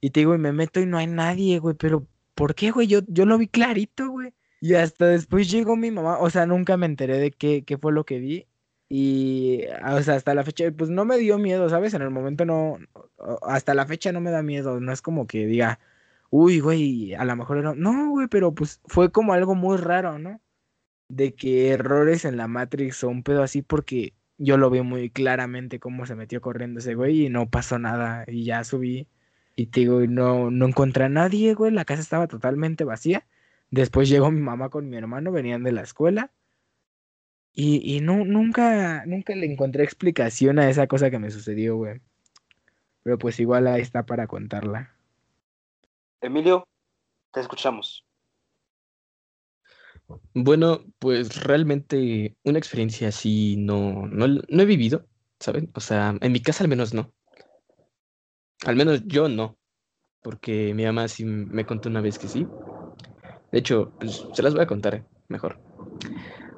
Y te digo, y me meto y no hay nadie, güey, pero ¿por qué, güey? Yo, yo lo vi clarito, güey. Y hasta después llegó mi mamá, o sea, nunca me enteré de qué, qué fue lo que vi. Y, o sea, hasta la fecha, pues no me dio miedo, ¿sabes? En el momento no, hasta la fecha no me da miedo, no es como que diga, uy, güey, a lo mejor era, no, güey, pero pues fue como algo muy raro, ¿no? De que errores en la Matrix son un pedo así porque yo lo vi muy claramente cómo se metió corriendo ese güey y no pasó nada y ya subí y te digo, no, no encontré a nadie, güey, la casa estaba totalmente vacía. Después llegó mi mamá con mi hermano, venían de la escuela y, y no, nunca, nunca le encontré explicación a esa cosa que me sucedió, güey. Pero pues igual ahí está para contarla. Emilio, te escuchamos. Bueno, pues realmente una experiencia así no, no, no he vivido, ¿saben? O sea, en mi casa al menos no. Al menos yo no, porque mi mamá sí me contó una vez que sí. De hecho, pues, se las voy a contar eh, mejor.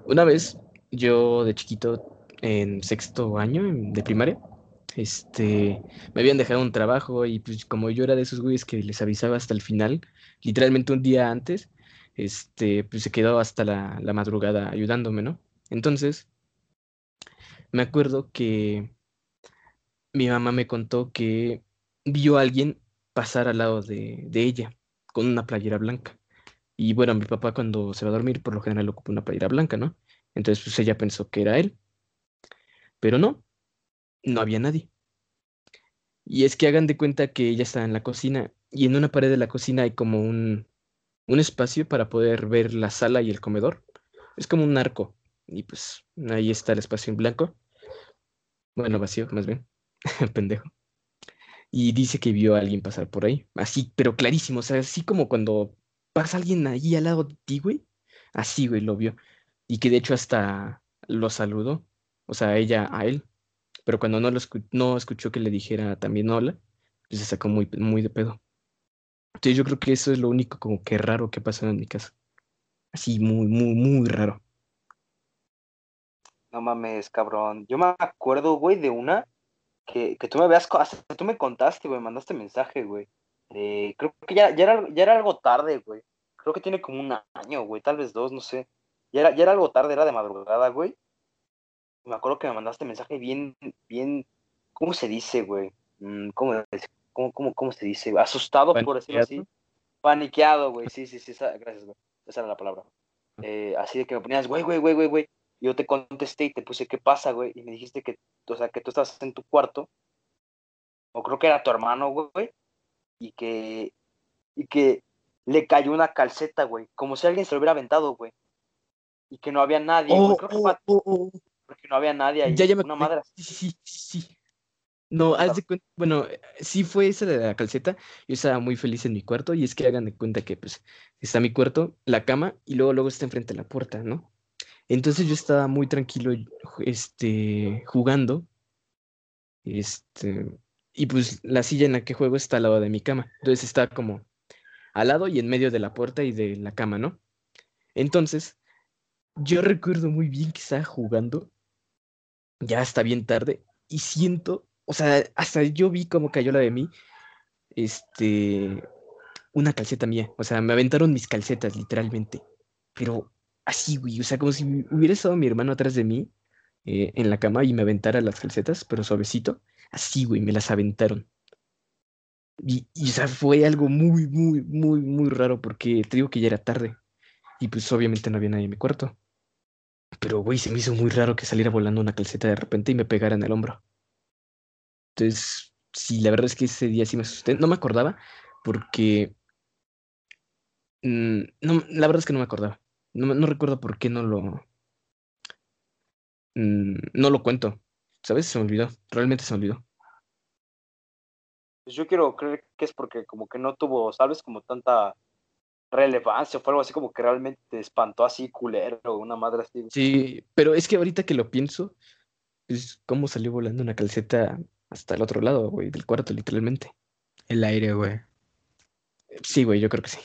Una vez yo de chiquito, en sexto año de primaria, este, me habían dejado un trabajo y pues como yo era de esos güeyes que les avisaba hasta el final, literalmente un día antes, este, pues se quedó hasta la, la madrugada ayudándome, ¿no? Entonces, me acuerdo que mi mamá me contó que vio a alguien pasar al lado de, de ella con una playera blanca. Y bueno, mi papá cuando se va a dormir, por lo general ocupa una playera blanca, ¿no? Entonces, pues ella pensó que era él. Pero no, no había nadie. Y es que hagan de cuenta que ella estaba en la cocina y en una pared de la cocina hay como un, un espacio para poder ver la sala y el comedor. Es como un arco. Y pues ahí está el espacio en blanco. Bueno, vacío, más bien. [laughs] Pendejo. Y dice que vio a alguien pasar por ahí. Así, pero clarísimo. O sea, así como cuando pasa alguien ahí al lado de ti, güey. Así, güey, lo vio y que de hecho hasta lo saludó, o sea, ella a él, pero cuando no, lo no escuchó que le dijera también hola, pues se sacó muy, muy de pedo. Entonces yo creo que eso es lo único como que raro que pasó en mi casa. Así, muy, muy, muy raro. No mames, cabrón. Yo me acuerdo, güey, de una que, que tú me habías, hasta tú me contaste, güey, mandaste mensaje, güey. creo que ya, ya, era, ya era algo tarde, güey. Creo que tiene como un año, güey, tal vez dos, no sé. Ya era, ya era algo tarde, era de madrugada, güey. Me acuerdo que me mandaste mensaje bien, bien, ¿cómo se dice, güey? Mm, ¿Cómo, cómo, cómo, se dice? Asustado, por decirlo así. Paniqueado, güey. Sí, sí, sí, gracias, güey. Esa era la palabra. Eh, así de que me ponías, güey, güey, güey, güey, güey. Yo te contesté y te puse, ¿qué pasa, güey? Y me dijiste que, o sea, que tú estás en tu cuarto. O creo que era tu hermano, güey. Y que, y que le cayó una calceta, güey. Como si alguien se lo hubiera aventado, güey y que no había nadie. Oh, creo que oh, oh, porque no había nadie ahí. Ya, ya me una madre. Sí, sí, sí. No, haz de cuenta, bueno, sí fue esa de la calceta, yo estaba muy feliz en mi cuarto y es que hagan de cuenta que pues está mi cuarto, la cama y luego luego está enfrente de la puerta, ¿no? Entonces yo estaba muy tranquilo este jugando. Este y pues la silla en la que juego está al lado de mi cama. Entonces está como al lado y en medio de la puerta y de la cama, ¿no? Entonces, yo recuerdo muy bien que estaba jugando, ya está bien tarde, y siento, o sea, hasta yo vi cómo cayó la de mí, este, una calceta mía, o sea, me aventaron mis calcetas, literalmente, pero así, güey, o sea, como si hubiera estado mi hermano atrás de mí, eh, en la cama, y me aventara las calcetas, pero suavecito, así, güey, me las aventaron. Y, y, o sea, fue algo muy, muy, muy, muy raro porque te digo que ya era tarde. Y pues obviamente no había nadie en mi cuarto. Pero, güey, se me hizo muy raro que saliera volando una calceta de repente y me pegara en el hombro. Entonces, sí, la verdad es que ese día sí me asusté. No me acordaba porque... mm, no, la verdad es que no me acordaba. No, no recuerdo por qué no lo... mm, no lo cuento. ¿Sabes? Se me olvidó. Realmente se me olvidó. Pues yo quiero creer que es porque como que no tuvo, ¿sabes? Como tanta relevancia, fue algo así como que realmente te espantó así culero, una madre así. Sí, pero es que ahorita que lo pienso, es como salió volando una calceta hasta el otro lado, güey, del cuarto, literalmente. El aire, güey. Sí, güey, yo creo que sí.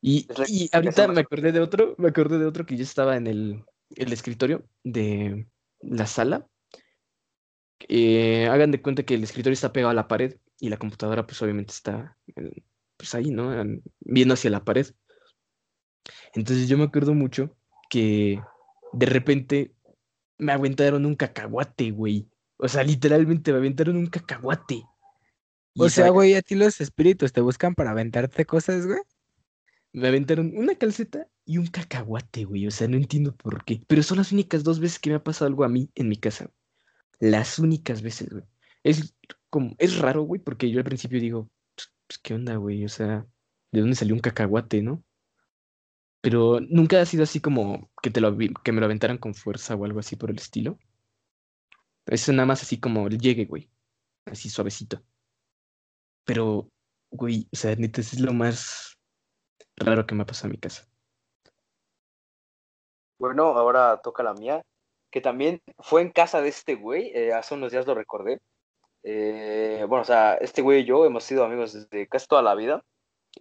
Y, la- ahorita me acordé de otro, me acordé de otro que yo estaba en el, el escritorio de la sala. Eh, hagan de cuenta que el escritorio está pegado a la pared y la computadora pues obviamente está en- pues ahí, ¿no? En- Viendo hacia la pared. Entonces yo me acuerdo mucho que de repente me aventaron un cacahuate, güey. O sea, literalmente me aventaron un cacahuate. O sea, güey, a ti los espíritus te buscan para aventarte cosas, güey. Me aventaron una calceta y un cacahuate, güey. O sea, no entiendo por qué. Pero son las únicas dos veces que me ha pasado algo a mí en mi casa. Las únicas veces, güey. Es como, es raro, güey, porque yo al principio digo, "Pues, pues, ¿qué onda, güey? O sea, ¿de dónde salió un cacahuate, no? Pero nunca ha sido así como que te lo que me lo aventaran con fuerza o algo así por el estilo. Es nada más así como el llegue, güey. Así suavecito. Pero, güey, o sea, neta, es lo más raro que me ha pasado en mi casa. Bueno, ahora toca la mía, que también fue en casa de este güey, eh, hace unos días lo recordé. Eh, bueno, o sea, este güey y yo hemos sido amigos desde casi toda la vida.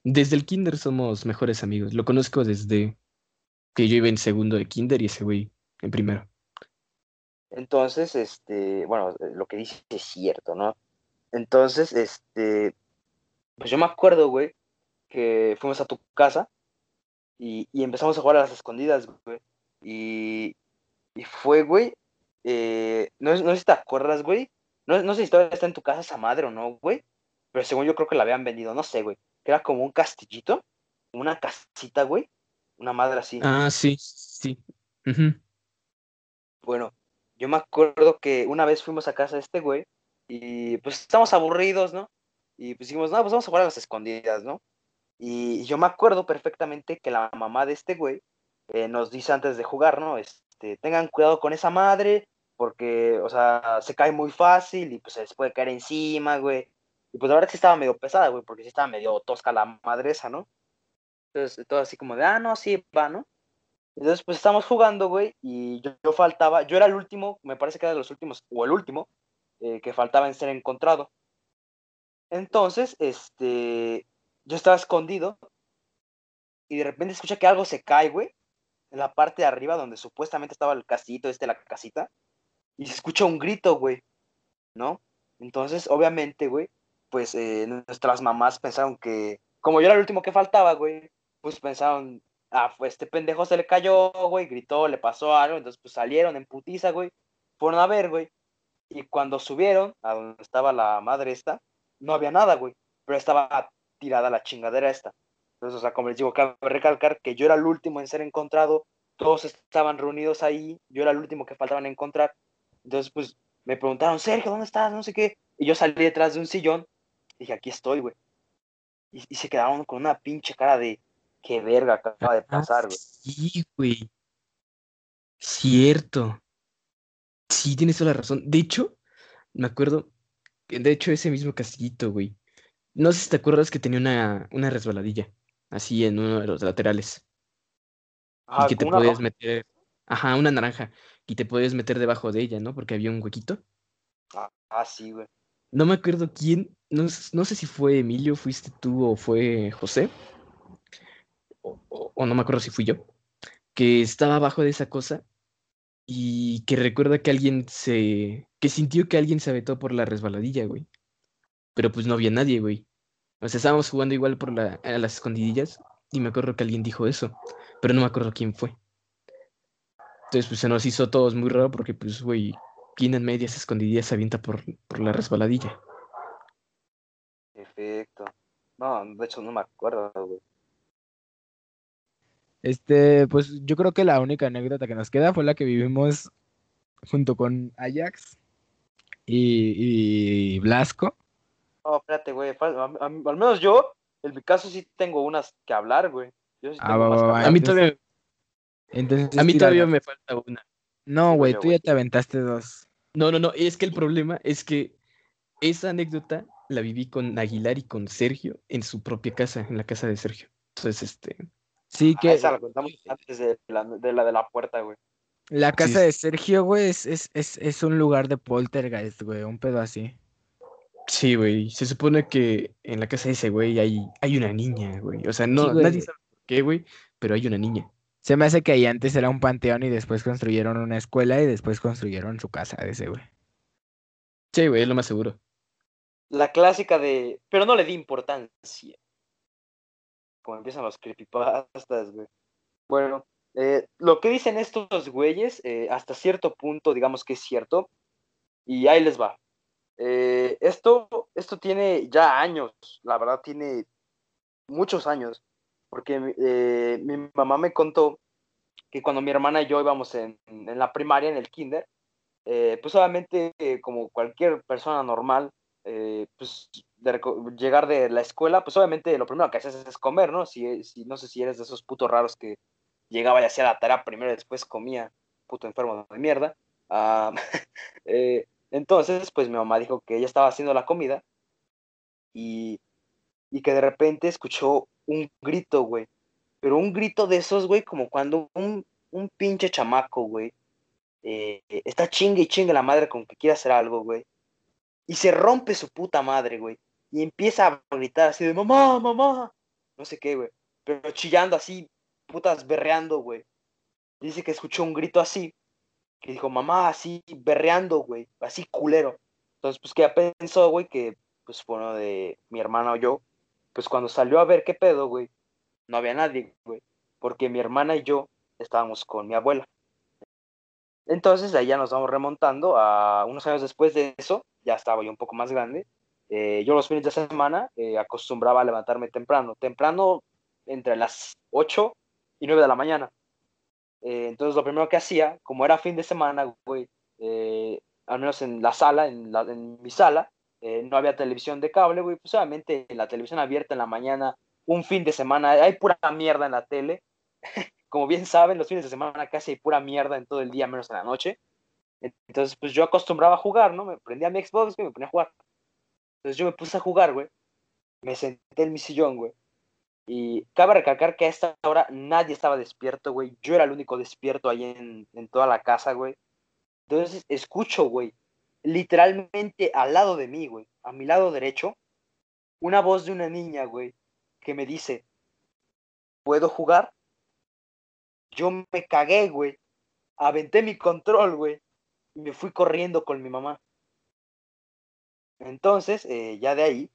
Desde el kinder somos mejores amigos. Lo conozco desde que yo iba en segundo de kinder y ese güey en primero. Entonces, este, bueno, eh, lo que dice es cierto, ¿no? Entonces, este, pues yo me acuerdo, güey, que fuimos a tu casa y, empezamos a jugar a las escondidas, güey. Y, y fue, güey, eh, no, no sé si te acuerdas, güey. No, no sé si todavía está en tu casa esa madre o no, güey. Pero según yo creo que la habían vendido, no sé, güey. Que era como un castillito, una casita, güey. Una madre así. Ah, sí, sí. Bueno, yo me acuerdo que una vez fuimos a casa de este güey y pues estamos aburridos, ¿no? Y pues dijimos, no, pues vamos a jugar a las escondidas, ¿no? Y yo me acuerdo perfectamente que la mamá de este güey eh, nos dice antes de jugar, ¿no? Este, tengan cuidado con esa madre porque, o sea, se cae muy fácil y pues se les puede caer encima, güey. Y pues la verdad sí estaba medio pesada, güey, porque sí estaba medio tosca la madre esa, ¿no? Entonces, todo así como de, ah, no, sí, va, ¿no? Entonces, pues estamos jugando, güey, y yo, faltaba, yo era el último, me parece que era de los últimos, o el último, eh, que faltaba en ser encontrado. Entonces, este, yo estaba escondido y de repente escucha que algo se cae, güey, en la parte de arriba donde supuestamente estaba el castillito este, la casita, y se escucha un grito, güey, ¿no? Entonces, obviamente, güey, pues eh, nuestras mamás pensaron que, como yo era el último que faltaba, güey, pues pensaron, ah, pues este pendejo se le cayó, güey, gritó, le pasó algo, entonces pues salieron en putiza, güey, fueron a ver, güey, y cuando subieron a donde estaba la madre esta, no había nada, güey, pero estaba tirada la chingadera esta. Entonces, o sea, como les digo, cabe recalcar que yo era el último en ser encontrado, todos estaban reunidos ahí, yo era el último que faltaban encontrar. Entonces, pues, me preguntaron, Sergio, ¿dónde estás? No sé qué. Y yo salí detrás de un sillón, dije, aquí estoy, güey. Y, y se quedaron con una pinche cara de, qué verga acaba de Ah, pasar, güey. sí, güey. Cierto. Sí, tienes toda la razón. De hecho, me acuerdo, de hecho, ese mismo castillito, güey. No sé si te acuerdas que tenía una, una resbaladilla, así en uno de los laterales. Ajá, y que te podías roja. meter, ajá, una naranja, y te podías meter debajo de ella, ¿no? Porque había un huequito. Ah, ah, sí, güey. No me acuerdo quién, no, no sé si fue Emilio, fuiste tú o fue José, o, no me acuerdo si fui yo, que estaba abajo de esa cosa y que recuerda que alguien se, que sintió que alguien se aventó por la resbaladilla, güey. Pero pues no había nadie, güey. O sea, estábamos jugando igual por la, a las escondidillas y me acuerdo que alguien dijo eso, pero no me acuerdo quién fue. Entonces, pues se nos hizo todos muy raro porque, pues, güey, ¿quién en medias escondidillas se avienta por, por la resbaladilla? Perfecto. No, de hecho no me acuerdo, güey. Este, pues yo creo que la única anécdota que nos queda fue la que vivimos junto con Ajax y, y Blasco. No, espérate, güey. Al menos yo, en mi caso, sí tengo unas que hablar, güey. Yo sí Ah, tengo va, más va, que hablar. A mí todavía, Entonces, a mí todavía me falta una. No, güey, tú ya te aventaste dos. No, no, no. Es que el problema es que esa anécdota la viví con Aguilar y con Sergio en su propia casa, en la casa de Sergio. Entonces, este. Sí, Ah, que esa la contamos antes de la de la, de la puerta, güey. la casa sí. de Sergio, güey, es, es, es, es un lugar de poltergeist, güey, un pedo así. Sí, güey. Se supone que en la casa de ese güey hay, hay una niña, güey. O sea, no, nadie sabe por qué, güey, pero hay una niña. Se me hace que ahí antes era un panteón y después construyeron una escuela y después construyeron su casa de ese, güey. Sí, güey, es lo más seguro. La clásica de. Pero no le di importancia. Como empiezan los creepypastas, güey. Bueno, eh, lo que dicen estos güeyes, eh, hasta cierto punto, digamos que es cierto. Y ahí les va. Eh, esto, esto tiene ya años, la verdad, tiene muchos años. Porque eh, mi mamá me contó que cuando mi hermana y yo íbamos en, en la primaria, en el kinder, eh, pues obviamente, eh, como cualquier persona normal, pues de llegar de la escuela, pues obviamente lo primero que haces es comer, ¿no? Si, si no sé si eres de esos putos raros que llegaba y hacía la tarea primero y después comía, puto enfermo de mierda. Ah, [laughs] entonces, pues mi mamá dijo que ella estaba haciendo la comida y, y que de repente escuchó un grito, güey. Pero un grito de esos, güey, como cuando un, un pinche chamaco, güey, eh, está chingue y chingue la madre con que quiere hacer algo, güey. Y se rompe su puta madre, güey. Y empieza a gritar así de mamá, mamá. No sé qué, güey. Pero chillando así, putas berreando, güey. Dice que escuchó un grito así. Que dijo, mamá, así berreando, güey. Así culero. Entonces, pues que ya pensó, güey, que pues fue uno de mi hermana o yo. Pues cuando salió a ver qué pedo, güey, no había nadie, güey. Porque mi hermana y yo estábamos con mi abuela. Entonces, ahí ya nos vamos remontando a unos años después de eso, ya estaba yo un poco más grande. eh, yo los fines de semana eh, acostumbraba a levantarme temprano, temprano entre las 8 y 9 de la mañana. Eh, entonces, lo primero que hacía, como era fin de semana, güey, eh, al menos en la sala, en, la- en mi sala, eh, no había televisión de cable, güey, pues obviamente la televisión abierta en la mañana, un fin de semana, hay pura mierda en la tele. [laughs] Como bien saben, los fines de semana casi hay pura mierda en todo el día, menos en la noche. Entonces, pues yo acostumbraba a jugar, ¿no? Me prendía mi Xbox y me ponía a jugar. Entonces yo me puse a jugar, güey. Me senté en mi sillón, güey. Y cabe recalcar que a esta hora nadie estaba despierto, güey. Yo era el único despierto ahí en, en toda la casa, güey. Entonces escucho, güey, literalmente al lado de mí, güey, a mi lado derecho, una voz de una niña, güey, que me dice, ¿puedo jugar? Yo me cagué, güey. Aventé mi control, güey. Y me fui corriendo con mi mamá. Entonces, eh, ya de ahí,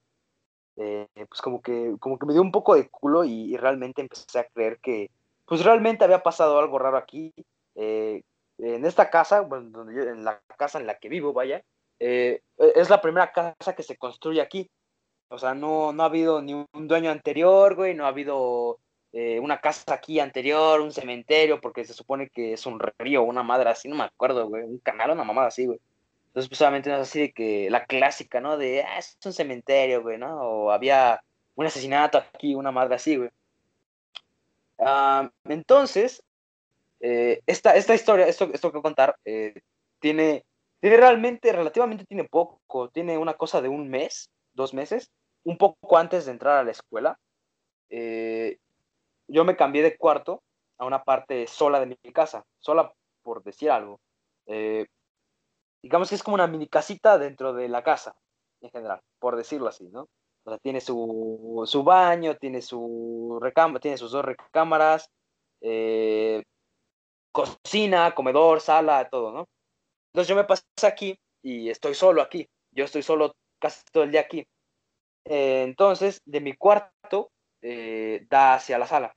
eh, pues como que, como que me dio un poco de culo y, realmente empecé a creer que, pues realmente había pasado algo raro aquí. Eh, en esta casa, bueno, donde yo- en la casa en la que vivo, vaya, eh, es la primera casa que se construye aquí. O sea, no, no ha habido ni un dueño anterior, güey, no ha habido eh, una casa aquí anterior, un cementerio, porque se supone que es un río, una madre así, no me acuerdo, güey, un canal, una mamada así, güey. Entonces, pues no es así de que la clásica, ¿no? De, ah, es un cementerio, güey, ¿no? O había un asesinato aquí, una madre así, güey. Ah, entonces, eh, esta, esta historia, esto, esto que voy a contar, eh, tiene, tiene realmente, relativamente tiene poco, tiene una cosa de un mes, dos meses, un poco antes de entrar a la escuela. Eh, yo me cambié de cuarto a una parte sola de mi casa, sola por decir algo. Eh, digamos que es como una mini casita dentro de la casa, en general, por decirlo así, ¿no? O sea, tiene su, su baño, tiene, su recámara, tiene sus dos recámaras, eh, cocina, comedor, sala, todo, ¿no? Entonces yo me pasé aquí y estoy solo aquí. Yo estoy solo casi todo el día aquí. Eh, entonces, de mi cuarto eh, da hacia la sala.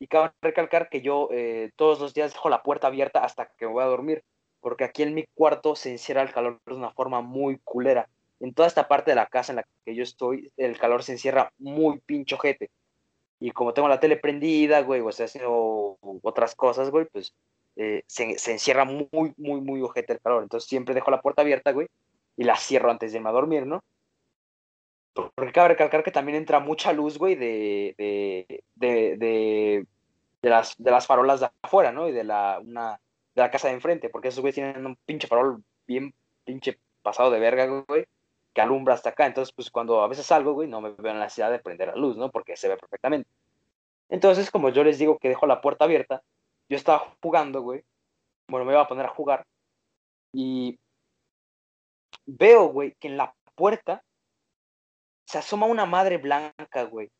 Y cabe recalcar que yo eh, todos los días dejo la puerta abierta hasta que me voy a dormir, porque aquí en mi cuarto se encierra el calor de una forma muy culera. En toda esta parte de la casa en la que yo estoy, el calor se encierra muy pincho jete. Y como tengo la tele prendida, güey, o estoy haciendo otras cosas, güey, pues eh, se, encierra muy, muy, muy ojete el calor. Entonces siempre dejo la puerta abierta, güey, y la cierro antes de irme a dormir, ¿no? Porque cabe recalcar que también entra mucha luz, güey, de, de, de, de, de las, de las farolas de afuera, ¿no? Y de la, una, de la casa de enfrente, porque esos güeyes tienen un pinche farol bien pinche pasado de verga, güey, que alumbra hasta acá. Entonces, pues cuando a veces salgo, güey, no me veo en la necesidad de prender la luz, ¿no? Porque se ve perfectamente. Entonces, como yo les digo que dejo la puerta abierta, yo estaba jugando, güey. Bueno, me iba a poner a jugar. Y veo, güey, que en la puerta se asoma una madre blanca, güey.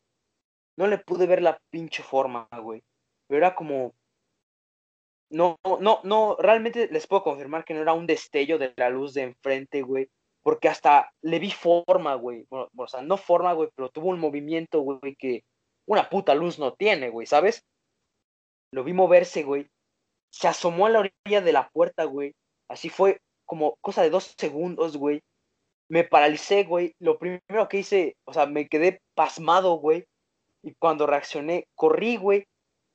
No le pude ver la pinche forma, güey. Pero era como. No, no, no, realmente les puedo confirmar que no era un destello de la luz de enfrente, güey. Porque hasta le vi forma, güey. O sea, no forma, güey, pero tuvo un movimiento, güey, que una puta luz no tiene, güey, ¿sabes? Lo vi moverse, güey. Se asomó a la orilla de la puerta, güey. Así fue como cosa de dos segundos, güey. Me paralicé, güey. Lo primero que hice, o sea, me quedé pasmado, güey. Y cuando reaccioné, corrí, güey.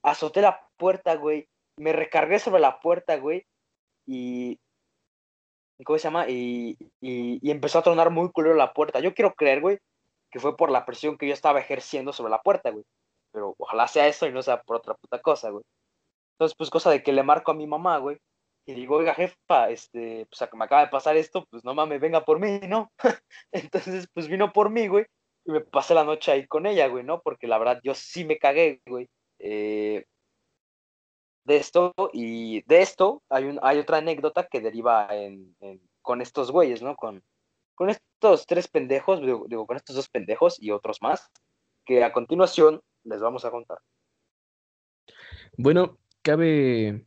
Azoté la puerta, güey. Me recargué sobre la puerta, güey. Y. ¿Cómo se llama? Y, y, y empezó a tronar muy culero la puerta. Yo quiero creer, güey, que fue por la presión que yo estaba ejerciendo sobre la puerta, güey. Pero ojalá sea eso y no sea por otra puta cosa, güey. Entonces, pues cosa de que le marco a mi mamá, güey. Y digo, oiga, jefa, este, pues me acaba de pasar esto, pues no mames, venga por mí, ¿no? [laughs] Entonces, pues vino por mí, güey. Y me pasé la noche ahí con ella, güey, ¿no? Porque la verdad, yo sí me cagué, güey. Eh, de esto, y de esto hay, un, hay otra anécdota que deriva en, con estos güeyes, ¿no? Con, con estos tres pendejos, digo, digo, con estos dos pendejos y otros más, que a continuación les vamos a contar. Bueno, cabe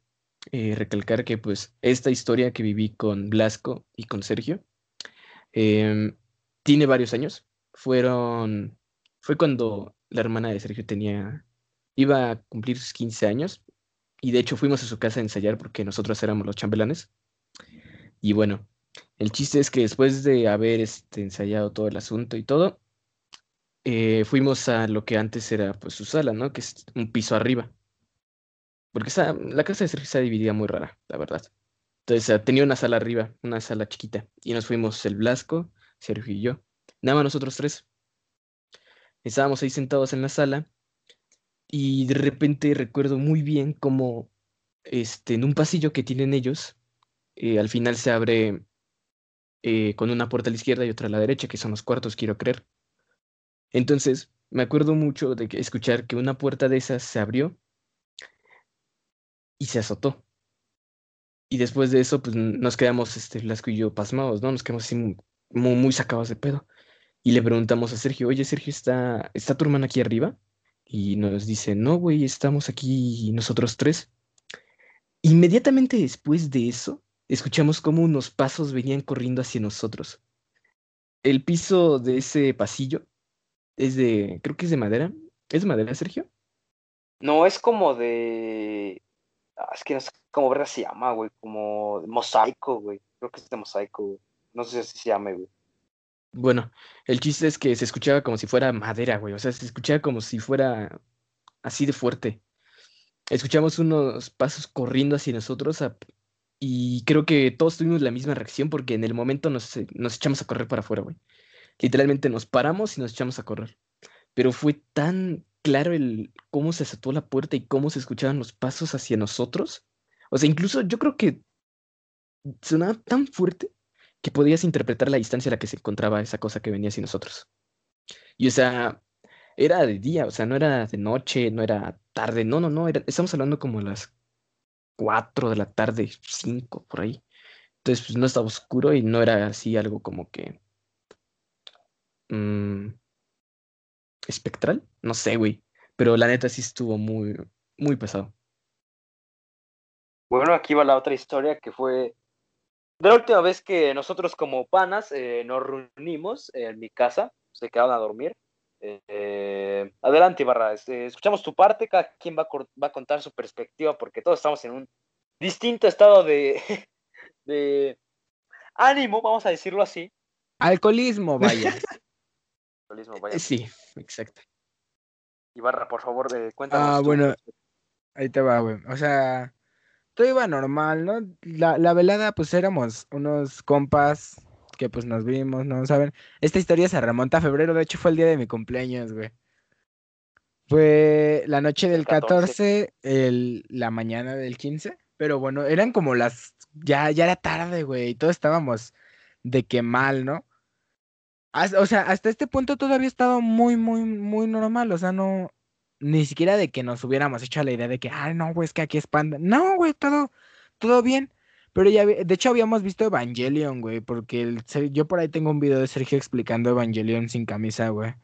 eh, recalcar que pues esta historia que viví con Blasco y con Sergio eh, tiene varios años. Fueron, fue cuando la hermana de Sergio tenía, iba a cumplir sus 15 años y de hecho fuimos a su casa a ensayar porque nosotros éramos los chambelanes. Y bueno, el chiste es que después de haber este, ensayado todo el asunto y todo, eh, fuimos a lo que antes era pues su sala, ¿no? Que es un piso arriba. Porque la casa de Sergio está dividida muy rara, la verdad. Entonces tenía una sala arriba, una sala chiquita. Y nos fuimos el Blasco, Sergio y yo. Nada más nosotros tres. Estábamos ahí sentados en la sala. Y de repente recuerdo muy bien cómo este, en un pasillo que tienen ellos, eh, al final se abre eh, con una puerta a la izquierda y otra a la derecha, que son los cuartos, quiero creer. Entonces, me acuerdo mucho de escuchar que una puerta de esas se abrió y se azotó. Y después de eso, pues nos quedamos, este, y yo, pasmados, ¿no? Nos quedamos así muy, muy, muy sacados de pedo. Y le preguntamos a Sergio, oye, Sergio, ¿está, ¿está tu hermana aquí arriba? Y nos dice, no, güey, estamos aquí nosotros tres. Inmediatamente después de eso, escuchamos cómo unos pasos venían corriendo hacia nosotros. El piso de ese pasillo es de, creo que es de madera. ¿Es de madera, Sergio? No, es como de... Ah, es que no sé cómo verga se llama, güey. Como de mosaico, güey. Creo que es de mosaico, güey. No sé si se llama, güey. Bueno, el chiste es que se escuchaba como si fuera madera, güey. O sea, se escuchaba como si fuera así de fuerte. Escuchamos unos pasos corriendo hacia nosotros a... y creo que todos tuvimos la misma reacción porque en el momento nos, nos echamos a correr para afuera, güey. Literalmente nos paramos y nos echamos a correr. Pero fue tan claro el cómo se azotó la puerta y cómo se escuchaban los pasos hacia nosotros. O sea, incluso yo creo que sonaba tan fuerte que podías interpretar la distancia a la que se encontraba esa cosa que venía hacia nosotros. Y o sea, era de día, o sea, no era de noche, no era tarde, no, no, no, estamos hablando como a las 4 de la tarde, 5 por ahí. Entonces, pues no estaba oscuro y no era así algo como que... Mmm, espectral, no sé, güey. Pero la neta sí estuvo muy, muy pesado. Bueno, aquí va la otra historia que fue de la última vez que nosotros como panas eh, nos reunimos en mi casa, se quedaron a dormir. Eh, adelante, Ibarra, este, escuchamos tu parte, cada quien va a, va a, contar su perspectiva porque todos estamos en un distinto estado de, [laughs] de ánimo, vamos a decirlo así. Alcoholismo, vaya. [laughs] Vaya. Sí, exacto. Ibarra, por favor, eh, cuéntanos. Ah, bueno, ahí te va, güey. O sea, todo iba normal, ¿no? La, la velada, pues éramos unos compas que pues nos vimos, ¿no? ¿Saben? Esta historia se remonta a febrero, de hecho fue el día de mi cumpleaños, güey. Fue la noche del 14, el, la mañana del 15, pero bueno, eran como las, ya, ya era tarde, güey, y todos estábamos de que mal, ¿no? O sea, hasta este punto todavía estaba muy, muy, muy normal, o sea, no, ni siquiera de que nos hubiéramos hecho la idea de que, ay, no, güey, es que aquí es panda. No, güey, todo, todo bien. Pero ya, de hecho, habíamos visto Evangelion, güey, porque yo por ahí tengo un video de Sergio explicando Evangelion sin camisa, güey.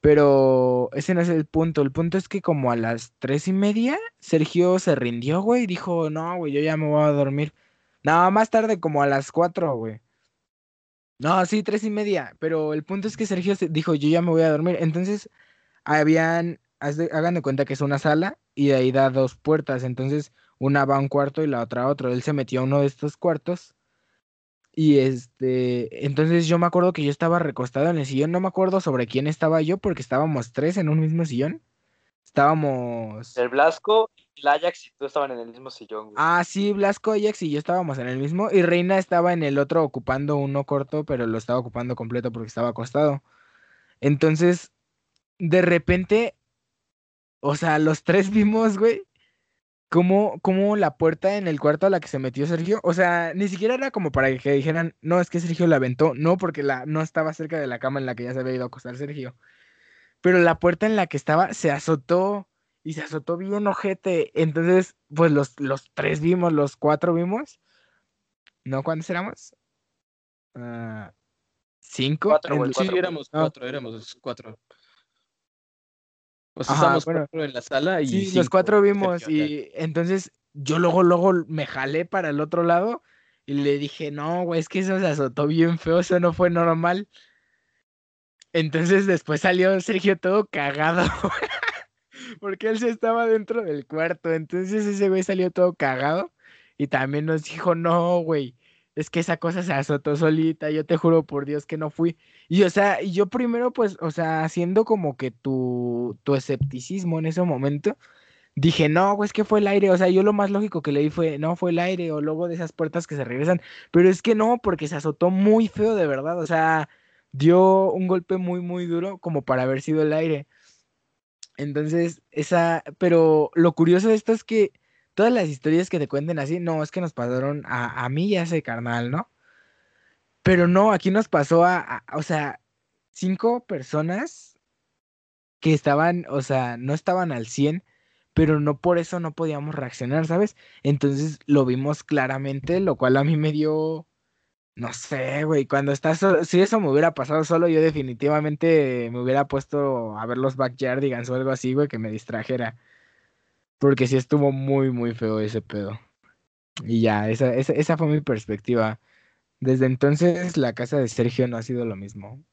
Pero ese no es el punto. El punto es que como a las tres y media, Sergio se rindió, güey, y dijo, no, güey, yo ya me voy a dormir. No, más tarde, como a las cuatro, güey. No, sí, tres y media. Pero el punto es que Sergio dijo, yo ya me voy a dormir. Entonces, habían, hagan de cuenta que es una sala y de ahí da dos puertas. Entonces, una va a un cuarto y la otra a otro. Él se metió a uno de estos cuartos. Y este, entonces yo me acuerdo que yo estaba recostado en el sillón. No me acuerdo sobre quién estaba yo porque estábamos tres en un mismo sillón. Estábamos. El Blasco, el Ajax y tú estaban en el mismo sillón. Ah, sí, Blasco, Ajax y yo estábamos en el mismo. Y Reina estaba en el otro ocupando uno corto, pero lo estaba ocupando completo porque estaba acostado. Entonces, de repente, o sea, los tres [laughs] vimos, güey, como, como la puerta en el cuarto a la que se metió Sergio, o sea, ni siquiera era como para que dijeran, no, es que Sergio la aventó, no, porque la, no estaba cerca de la cama en la que ya se había ido a acostar Sergio. Pero la puerta en la que estaba se azotó y se azotó bien ojete. Entonces, pues los, los tres vimos, los cuatro vimos. ¿No? ¿Cuántos éramos? Uh, ¿Cinco? Cuatro, sí, éramos cuatro, éramos cuatro. O sea, estamos cuatro en la sala y. Sí, los cuatro vimos. Y entonces yo luego, luego me jalé para el otro lado y le dije, no, güey, es que eso se azotó bien feo, eso no fue normal. Entonces después salió Sergio todo cagado. [laughs] porque él se estaba dentro del cuarto. Entonces ese güey salió todo cagado. Y también nos dijo, no, güey, es que esa cosa se azotó solita, yo te juro por Dios que no fui. Y o sea, yo primero pues, o sea, haciendo como que tu, tu escepticismo en ese momento, dije, no, güey, es que fue el aire. O sea, yo lo más lógico que leí fue, no, fue el aire, o luego de esas puertas que se regresan. Pero es que no, porque se azotó muy feo de verdad. O sea, dio un golpe muy, muy duro como para haber sido el aire. Entonces, esa, pero lo curioso de esto es que todas las historias que te cuenten así, no, es que nos pasaron a, a mí y a ese carnal, ¿no? Pero no, aquí nos pasó a, o sea, cinco personas que estaban, o sea, no estaban al 100, pero no por eso no podíamos reaccionar, ¿sabes? Entonces lo vimos claramente, lo cual a mí me dio, no sé, güey, cuando estás, si eso me hubiera pasado solo, yo definitivamente me hubiera puesto a ver los backyardigans o algo así, güey, que me distrajera. Porque sí estuvo muy, muy feo ese pedo. Y ya, esa, esa, esa fue mi perspectiva. Desde entonces la casa de Sergio no ha sido lo mismo.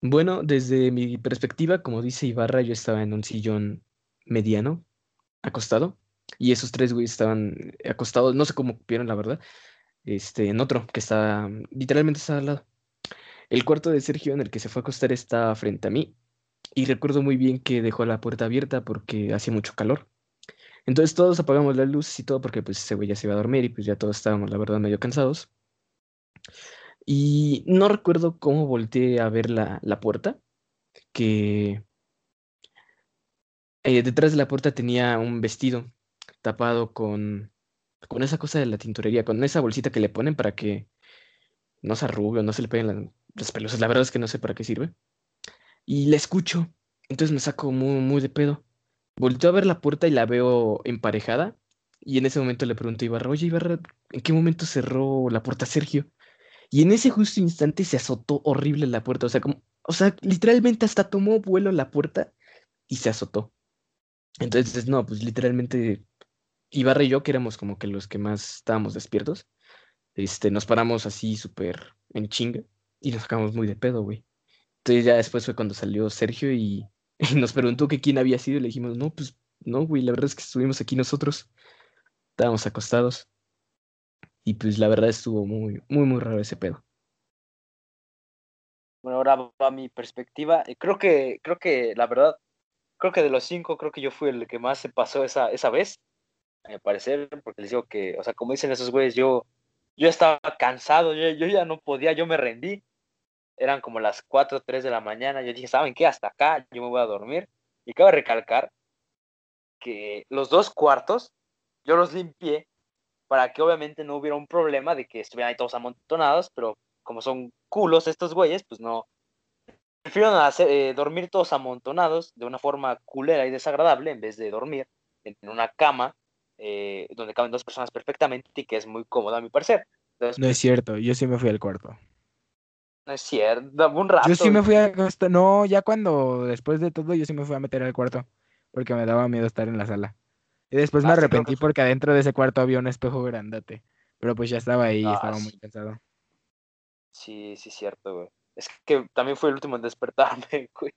Bueno, desde mi perspectiva, como dice Ibarra, yo estaba en un sillón mediano, acostado, y esos tres güeyes estaban acostados, no sé cómo vieron la verdad, este, en otro, que está, literalmente está al lado. El cuarto de Sergio en el que se fue a acostar está frente a mí, y recuerdo muy bien que dejó la puerta abierta porque hacía mucho calor. Entonces todos apagamos las luces y todo porque pues ese güey ya se iba a dormir y pues ya todos estábamos, la verdad, medio cansados. Y no recuerdo cómo volteé a ver la, la puerta, que eh, detrás de la puerta tenía un vestido tapado con, con esa cosa de la tintorería, con esa bolsita que le ponen para que no se arrugue o no se le peguen las pelusas. La verdad es que no sé para qué sirve y la escucho. Entonces me saco muy, muy de pedo. Volteo a ver la puerta y la veo emparejada. Y en ese momento le pregunto a Ibarra, oye Ibarra, ¿en qué momento cerró la puerta Sergio? Y en ese justo instante se azotó horrible la puerta. O sea, como, o sea, literalmente hasta tomó vuelo la puerta y se azotó. Entonces, no, pues literalmente Ibarra y yo, que éramos como que los que más estábamos despiertos, este, nos paramos así súper en chinga y nos sacamos muy de pedo, güey. Entonces ya después fue cuando salió Sergio [laughs] y, nos preguntó que quién había sido y le dijimos, no, pues no, güey, la verdad es que estuvimos aquí nosotros. Estábamos acostados. Y pues la verdad estuvo muy, muy, muy raro ese pedo. Bueno, ahora va mi perspectiva. Eh, creo que, creo que, la verdad, creo que de los cinco, creo que yo fui el que más se pasó esa, esa vez, a mi parecer, porque les digo que, o sea, como dicen esos güeyes, yo yo estaba cansado, yo, yo ya no podía, yo me rendí. Eran como las 4 o 3 de la mañana. Yo dije, ¿saben qué? Hasta acá, yo me voy a dormir. Y cabe recalcar que los dos cuartos yo los limpié para que obviamente no hubiera un problema de que estuvieran ahí todos amontonados, pero como son culos estos güeyes, pues no. Prefiero hacer, eh, dormir todos amontonados de una forma culera y desagradable en vez de dormir en una cama eh, donde caben dos personas perfectamente y que es muy cómoda a mi parecer. no es cierto, yo sí me fui al cuarto. No es cierto, un rato. Yo sí me fui a no, ya cuando después de todo yo sí me fui a meter al cuarto porque me daba miedo estar en la sala. Y después me ah, arrepentí porque adentro de ese cuarto había un espejo grandote. Pero pues ya estaba ahí ah, estaba muy cansado. Sí, sí, cierto, güey. Es que también fue el último en despertarme, [laughs] güey.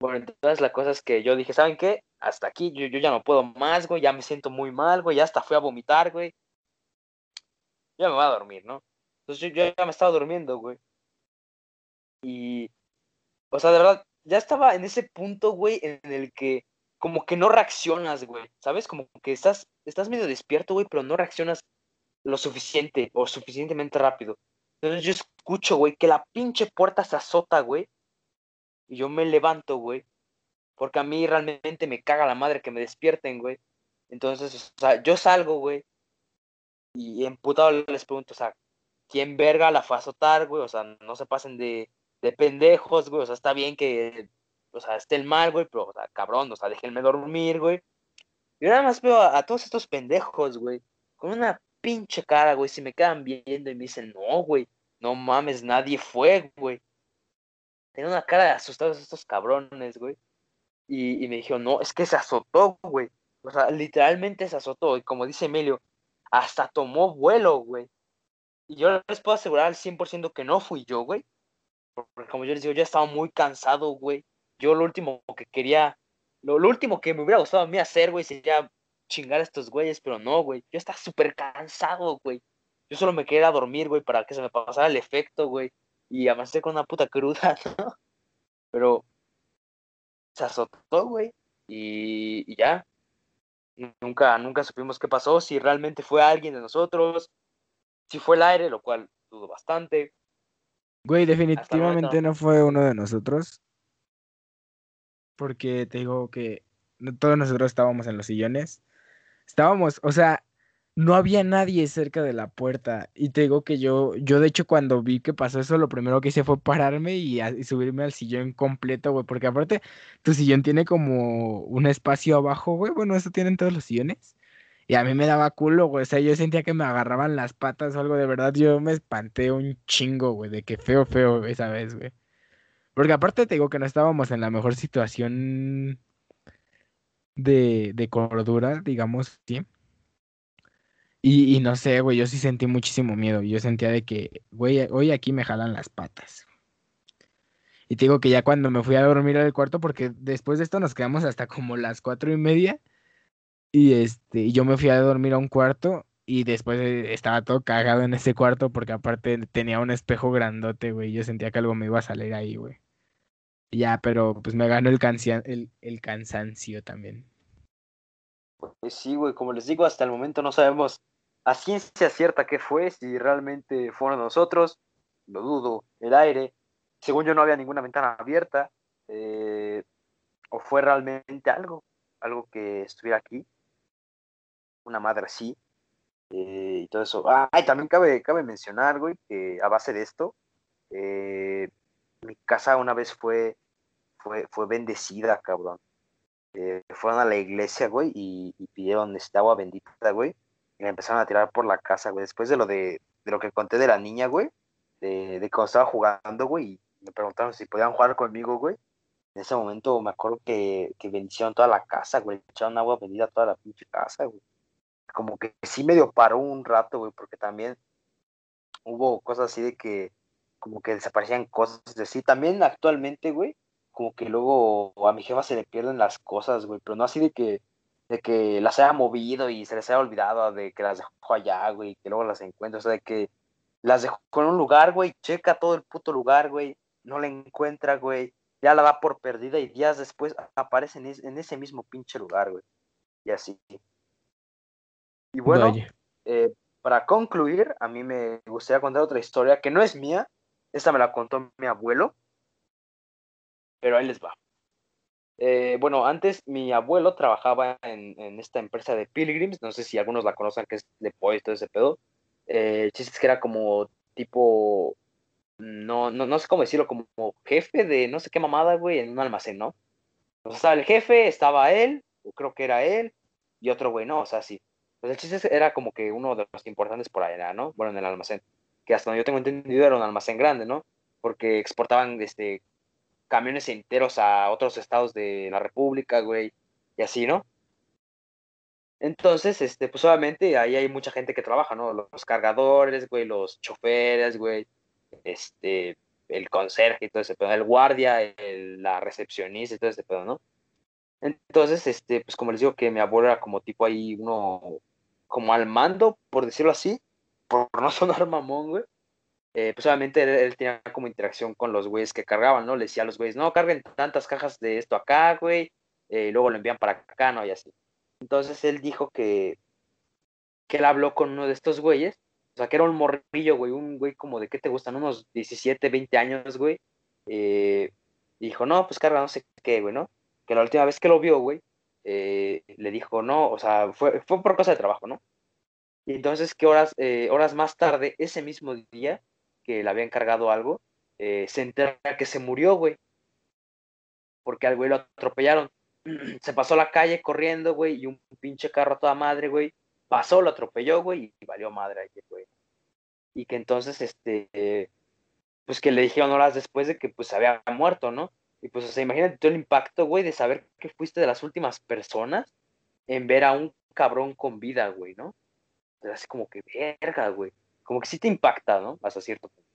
Bueno, entonces la cosa es que yo dije, ¿saben qué? Hasta aquí, yo, ya no puedo más, güey, ya me siento muy mal, güey, ya hasta fui a vomitar, güey. Ya me voy a dormir, ¿no? Entonces yo, yo ya me estaba durmiendo, güey. Y, o sea, de verdad, ya estaba en ese punto, güey, en el que como que no reaccionas, güey, ¿sabes? Como que estás, estás medio despierto, güey, pero no reaccionas lo suficiente o suficientemente rápido. Entonces yo escucho, güey, que la pinche puerta se azota, güey. Y yo me levanto, güey. Porque a mí realmente me caga la madre que me despierten, güey. Entonces, o sea, yo salgo, güey. Y emputado les pregunto, o sea, ¿quién verga la fue a güey? O sea, no se pasen de, de pendejos, güey. O sea, está bien que, o sea, esté el mal, güey, pero, o sea, cabrón, o sea, déjenme dormir, güey. Yo nada más veo a, a todos estos pendejos, güey, con una pinche cara, güey, si me quedan viendo y me dicen, no, güey, no mames, nadie fue, güey. Tenía una cara de asustados estos cabrones, güey. Y, me dijeron, no, es que se azotó, güey. O sea, literalmente se azotó. Y como dice Emilio, hasta tomó vuelo, güey. Y yo les puedo asegurar al 100% que no fui yo, güey. Porque como yo les digo, ya estaba muy cansado, güey. Yo lo último que quería, lo último que me hubiera gustado a mí hacer, güey, sería chingar a estos güeyes, pero no, güey. Yo estaba súper cansado, güey. Yo solo me quería dormir, güey, para que se me pasara el efecto, güey. Y avancé con una puta cruda, [laughs] ¿no? Pero se azotó, güey. Y, y, ya. Nunca, nunca supimos qué pasó, si realmente fue alguien de nosotros, si fue el aire, lo cual dudo bastante. Güey, definitivamente no fue uno de nosotros. Porque te digo que todos nosotros estábamos en los sillones estábamos, o sea, no había nadie cerca de la puerta. Y te digo que yo, yo de hecho cuando vi que pasó eso, lo primero que hice fue pararme y, subirme al sillón completo, güey. Porque aparte, tu sillón tiene como un espacio abajo, güey. Bueno, eso tienen todos los sillones. Y a mí me daba culo, güey. O sea, yo sentía que me agarraban las patas o algo de verdad. Yo me espanté un chingo, güey, de que feo, feo esa vez, güey. Porque aparte te digo que no estábamos en la mejor situación de, de cordura, digamos, ¿sí? Y, no sé, güey, yo sí sentí muchísimo miedo. Yo sentía de que, güey, hoy aquí me jalan las patas. Y te digo que ya cuando me fui a dormir al cuarto, porque después de esto nos quedamos hasta como las cuatro y media. Y este, yo me fui a dormir a un cuarto y después eh, estaba todo cagado en ese cuarto porque aparte tenía un espejo grandote, güey. Yo sentía que algo me iba a salir ahí, güey. Ya, pero pues me ganó el, el, el cansancio también. Pues sí, güey, como les digo, hasta el momento no sabemos a ciencia cierta qué fue, si realmente fueron nosotros, lo dudo, el aire. Según yo no había ninguna ventana abierta, eh, o fue realmente algo, algo que estuviera aquí, una madre así, eh, y todo eso. Ah, y también cabe, cabe mencionar, güey, que a base de esto, eh, mi casa una vez fue, fue, fue bendecida, cabrón. Fueron a la iglesia, güey, y, pidieron esta agua bendita, güey, y la empezaron a tirar por la casa, güey. Después de lo de, de lo que conté de la niña, güey, de, de cuando estaba jugando, güey, y me preguntaron si podían jugar conmigo, güey. En ese momento me acuerdo que, que bendicieron toda la casa, güey, echaron agua bendita a toda la pinche casa, güey. Como que sí medio paró un rato, güey, porque también hubo cosas así de que como que desaparecían cosas así. También actualmente, güey, como que luego a mi jefa se le pierden las cosas, güey, pero no así de que, de que las haya movido y se les haya olvidado, de que las dejó allá, güey, que luego las encuentra, o sea, de que las dejó en un lugar, güey, checa todo el puto lugar, güey, no la encuentra, güey, ya la da por perdida y días después aparece en, ese mismo pinche lugar, güey, y así. Y bueno, eh, para concluir, a mí me gustaría contar otra historia que no es mía. Esta me la contó mi abuelo. Pero ahí les va. Eh, bueno, antes mi abuelo trabajaba en, esta empresa de Pilgrims, no sé si algunos la conocen, que es de y todo ese pedo. Eh, el chiste es que era como tipo, no, no, no sé cómo decirlo, como jefe de no sé qué mamada, güey, en un almacén, ¿no? O sea, el jefe, estaba él, creo que era él, y otro güey, ¿no? O sea, sí. Pues el chiste era como que uno de los importantes por allá, ¿no? Bueno, en el almacén. Que hasta donde yo tengo entendido era un almacén grande, ¿no? Porque exportaban este, camiones enteros a otros estados de la República, güey, y así, ¿no? Entonces, este, pues obviamente ahí hay mucha gente que trabaja, ¿no? Los cargadores, güey, los choferes, güey, este, el conserje y todo ese pedo, el guardia, la recepcionista y todo ese pedo, ¿no? Entonces, este, pues como les digo que mi abuelo era como tipo ahí uno, como al mando, por decirlo así, por no [laughs] sonar mamón, güey. Eh, pues obviamente él, tenía como interacción con los güeyes que cargaban, ¿no? Le decía a los güeyes, no, carguen tantas cajas de esto acá, güey, eh, y luego lo envían para acá, ¿no? Y así. Entonces él dijo que, que él habló con uno de estos güeyes, o sea, que era un morrillo, güey, un güey como de, ¿qué te gustan? Unos 17, 20 años, güey. Eh, dijo, no, pues carga no sé qué, güey, ¿no? Que la última vez que lo vio, güey, le dijo, no, o sea, fue, fue por cosa de trabajo, ¿no? Y entonces que horas, horas más tarde, ese mismo día, que le había encargado algo, eh, se entera que se murió, güey. Porque al güey lo atropellaron. [clears throat] se pasó la calle corriendo, güey, y un pinche carro a toda madre, güey. Pasó, lo atropelló, güey, y valió madre ahí, güey. Y que entonces, este, pues que le dijeron horas después de que pues había muerto, ¿no? Y pues, o sea, imagínate todo el impacto, güey, de saber que fuiste de las últimas personas en ver a un cabrón con vida, güey, ¿no? Así como que verga, güey como que sí te impacta, ¿no? Hasta cierto punto.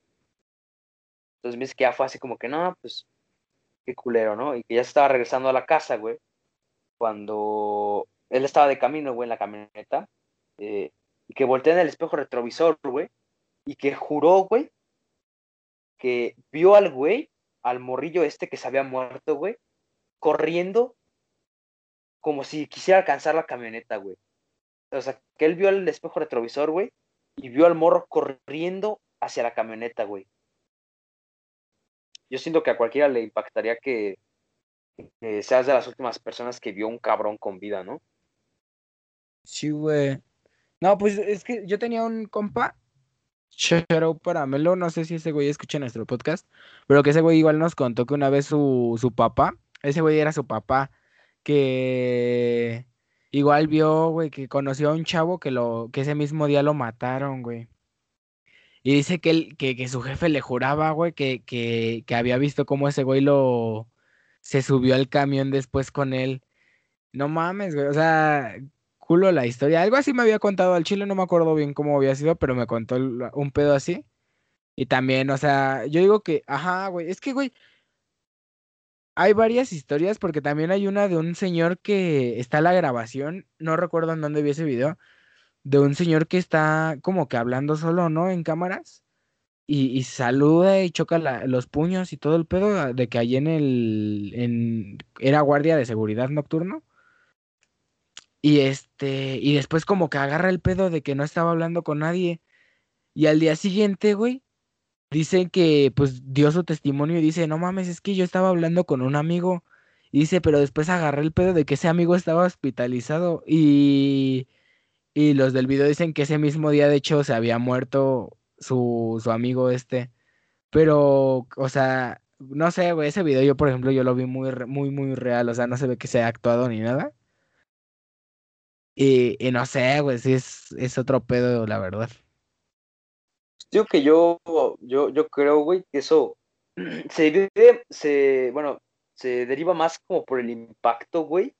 Entonces dice que ya fue así como que, no, pues, qué culero, ¿no? Y que ya se estaba regresando a la casa, güey, cuando él estaba de camino, güey, en la camioneta, eh, y que voltea en el espejo retrovisor, güey, y que juró, güey, que vio al güey, al morrillo este que se había muerto, güey, corriendo como si quisiera alcanzar la camioneta, güey. O sea, que él vio el espejo retrovisor, güey, y vio al morro corriendo hacia la camioneta, güey. Yo siento que a cualquiera le impactaría que, seas de las últimas personas que vio un cabrón con vida, ¿no? Sí, güey. No, pues es que yo tenía un compa, Charo para Melo, no sé si ese güey escucha nuestro podcast, pero que ese güey igual nos contó que una vez su, su papá, ese güey era su papá, que Igual vio, güey, que conoció a un chavo que lo, que ese mismo día lo mataron, güey. Y dice que, él, que, que su jefe le juraba, güey, que, que, que había visto cómo ese güey lo se subió al camión después con él. No mames, güey. O sea, culo la historia. Algo así me había contado al chile, no me acuerdo bien cómo había sido, pero me contó un pedo así. Y también, o sea, yo digo que, ajá, güey, es que, güey, hay varias historias porque también hay una de un señor que está la grabación, no recuerdo en dónde vi ese video, de un señor que está como que hablando solo, ¿no? En cámaras y, saluda y choca los puños y todo el pedo ah, de que allí en el, en, era guardia de seguridad nocturno. Y este, y después como que agarra el pedo de que no estaba hablando con nadie. Y al día siguiente, güey, dice que pues dio su testimonio y dice, no mames, es que yo estaba hablando con un amigo. Y dice, pero después agarré el pedo de que ese amigo estaba hospitalizado y, y los del video dicen que ese mismo día de hecho se había muerto su, su amigo este. Pero, o sea, no sé, güey, ese video yo, por ejemplo, yo lo vi muy, muy, muy real, o sea, no se ve que se haya actuado ni nada. Y, y no sé, güey, sí es, es otro pedo, la verdad. Digo que yo, yo, yo creo, güey, que eso [clears throat] se se, bueno, se deriva más como por el impacto, güey,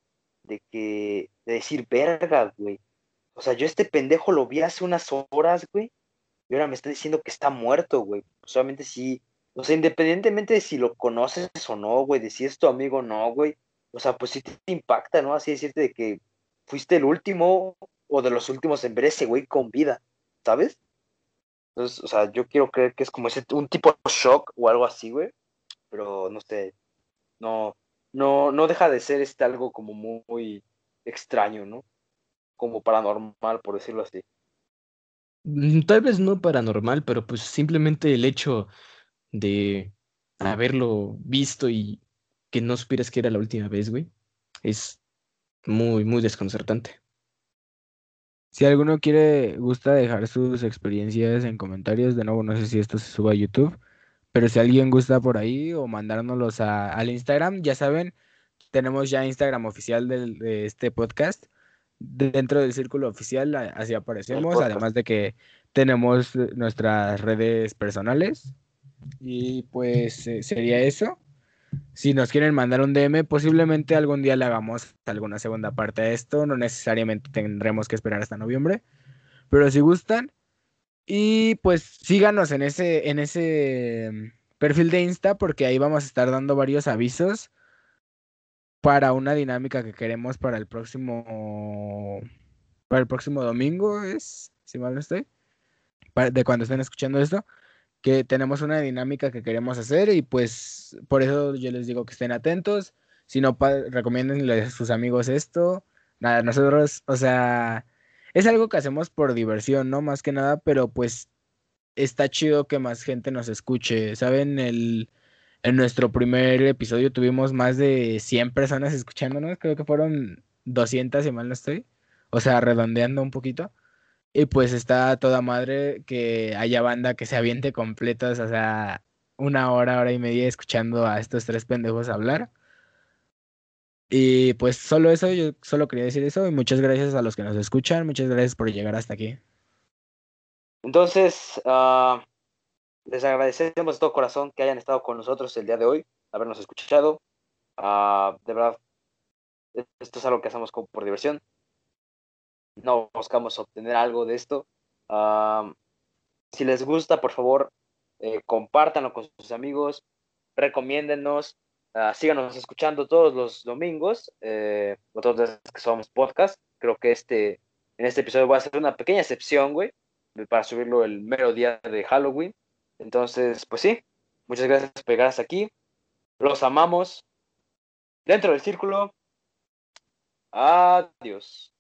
de que, de decir, verga, güey. O sea, yo este pendejo lo vi hace unas horas, güey, y ahora me está diciendo que está muerto, güey. Solamente si, o sea, independientemente de si lo conoces o no, güey, de si es tu amigo o no, güey. O sea, pues sí te impacta, ¿no? Así decirte de que fuiste el último o de los últimos en ver ese güey con vida, ¿sabes? Entonces, o sea, yo quiero creer que es como ese, un tipo de shock o algo así, güey. Pero no sé, no, no, no deja de ser este algo como muy, extraño, ¿no? Como paranormal, por decirlo así. Mm, Tal vez no paranormal, pero pues simplemente el hecho de haberlo visto y que no supieras que era la última vez, güey, es muy, muy desconcertante. Si alguno quiere, gusta dejar sus experiencias en comentarios, de nuevo no sé si esto se suba a YouTube, pero si alguien gusta por ahí o mandárnoslos a- al Instagram, ya saben, tenemos ya Instagram oficial del- de este podcast. Dentro del círculo oficial, así aparecemos, además de que tenemos nuestras redes personales. Y pues eh, sería eso. Si nos quieren mandar un DM, posiblemente algún día le hagamos alguna segunda parte a esto. No necesariamente tendremos que esperar hasta noviembre. Pero si gustan. Y pues síganos en ese, en ese mm, perfil de Insta, porque ahí vamos a estar dando varios avisos para una dinámica que queremos para el próximo. Para el próximo domingo, es, si mal no estoy. de cuando estén escuchando esto que tenemos una dinámica que queremos hacer y pues por eso yo les digo que estén atentos. Si no, recomiéndenle a sus amigos esto. Nada, nosotros, o sea, es algo que hacemos por diversión, ¿no? Más que nada, pero pues está chido que más gente nos escuche. ¿Saben? El, en nuestro primer episodio tuvimos más de 100 personas escuchándonos, creo que fueron 200 si mal no estoy. O sea, redondeando un poquito. Y pues está toda madre que haya banda que se aviente completas, o sea, una hora, hora y media escuchando a estos tres pendejos hablar. Y pues solo eso, yo solo quería decir eso y muchas gracias a los que nos escuchan, muchas gracias por llegar hasta aquí. Entonces, ah, les agradecemos de todo corazón que hayan estado con nosotros el día de hoy, habernos escuchado. Ah, de verdad, esto es algo que hacemos por diversión. No buscamos obtener algo de esto. Si les gusta, por favor, eh, compártanlo con sus amigos, recomiéndennos, ah, síganos escuchando todos los domingos, eh, nosotros que somos podcast. Creo que este, en este episodio voy a hacer una pequeña excepción, güey, para subirlo el mero día de Halloween. Entonces, pues sí, muchas gracias por llegar hasta aquí. Los amamos. Dentro del círculo. Adiós.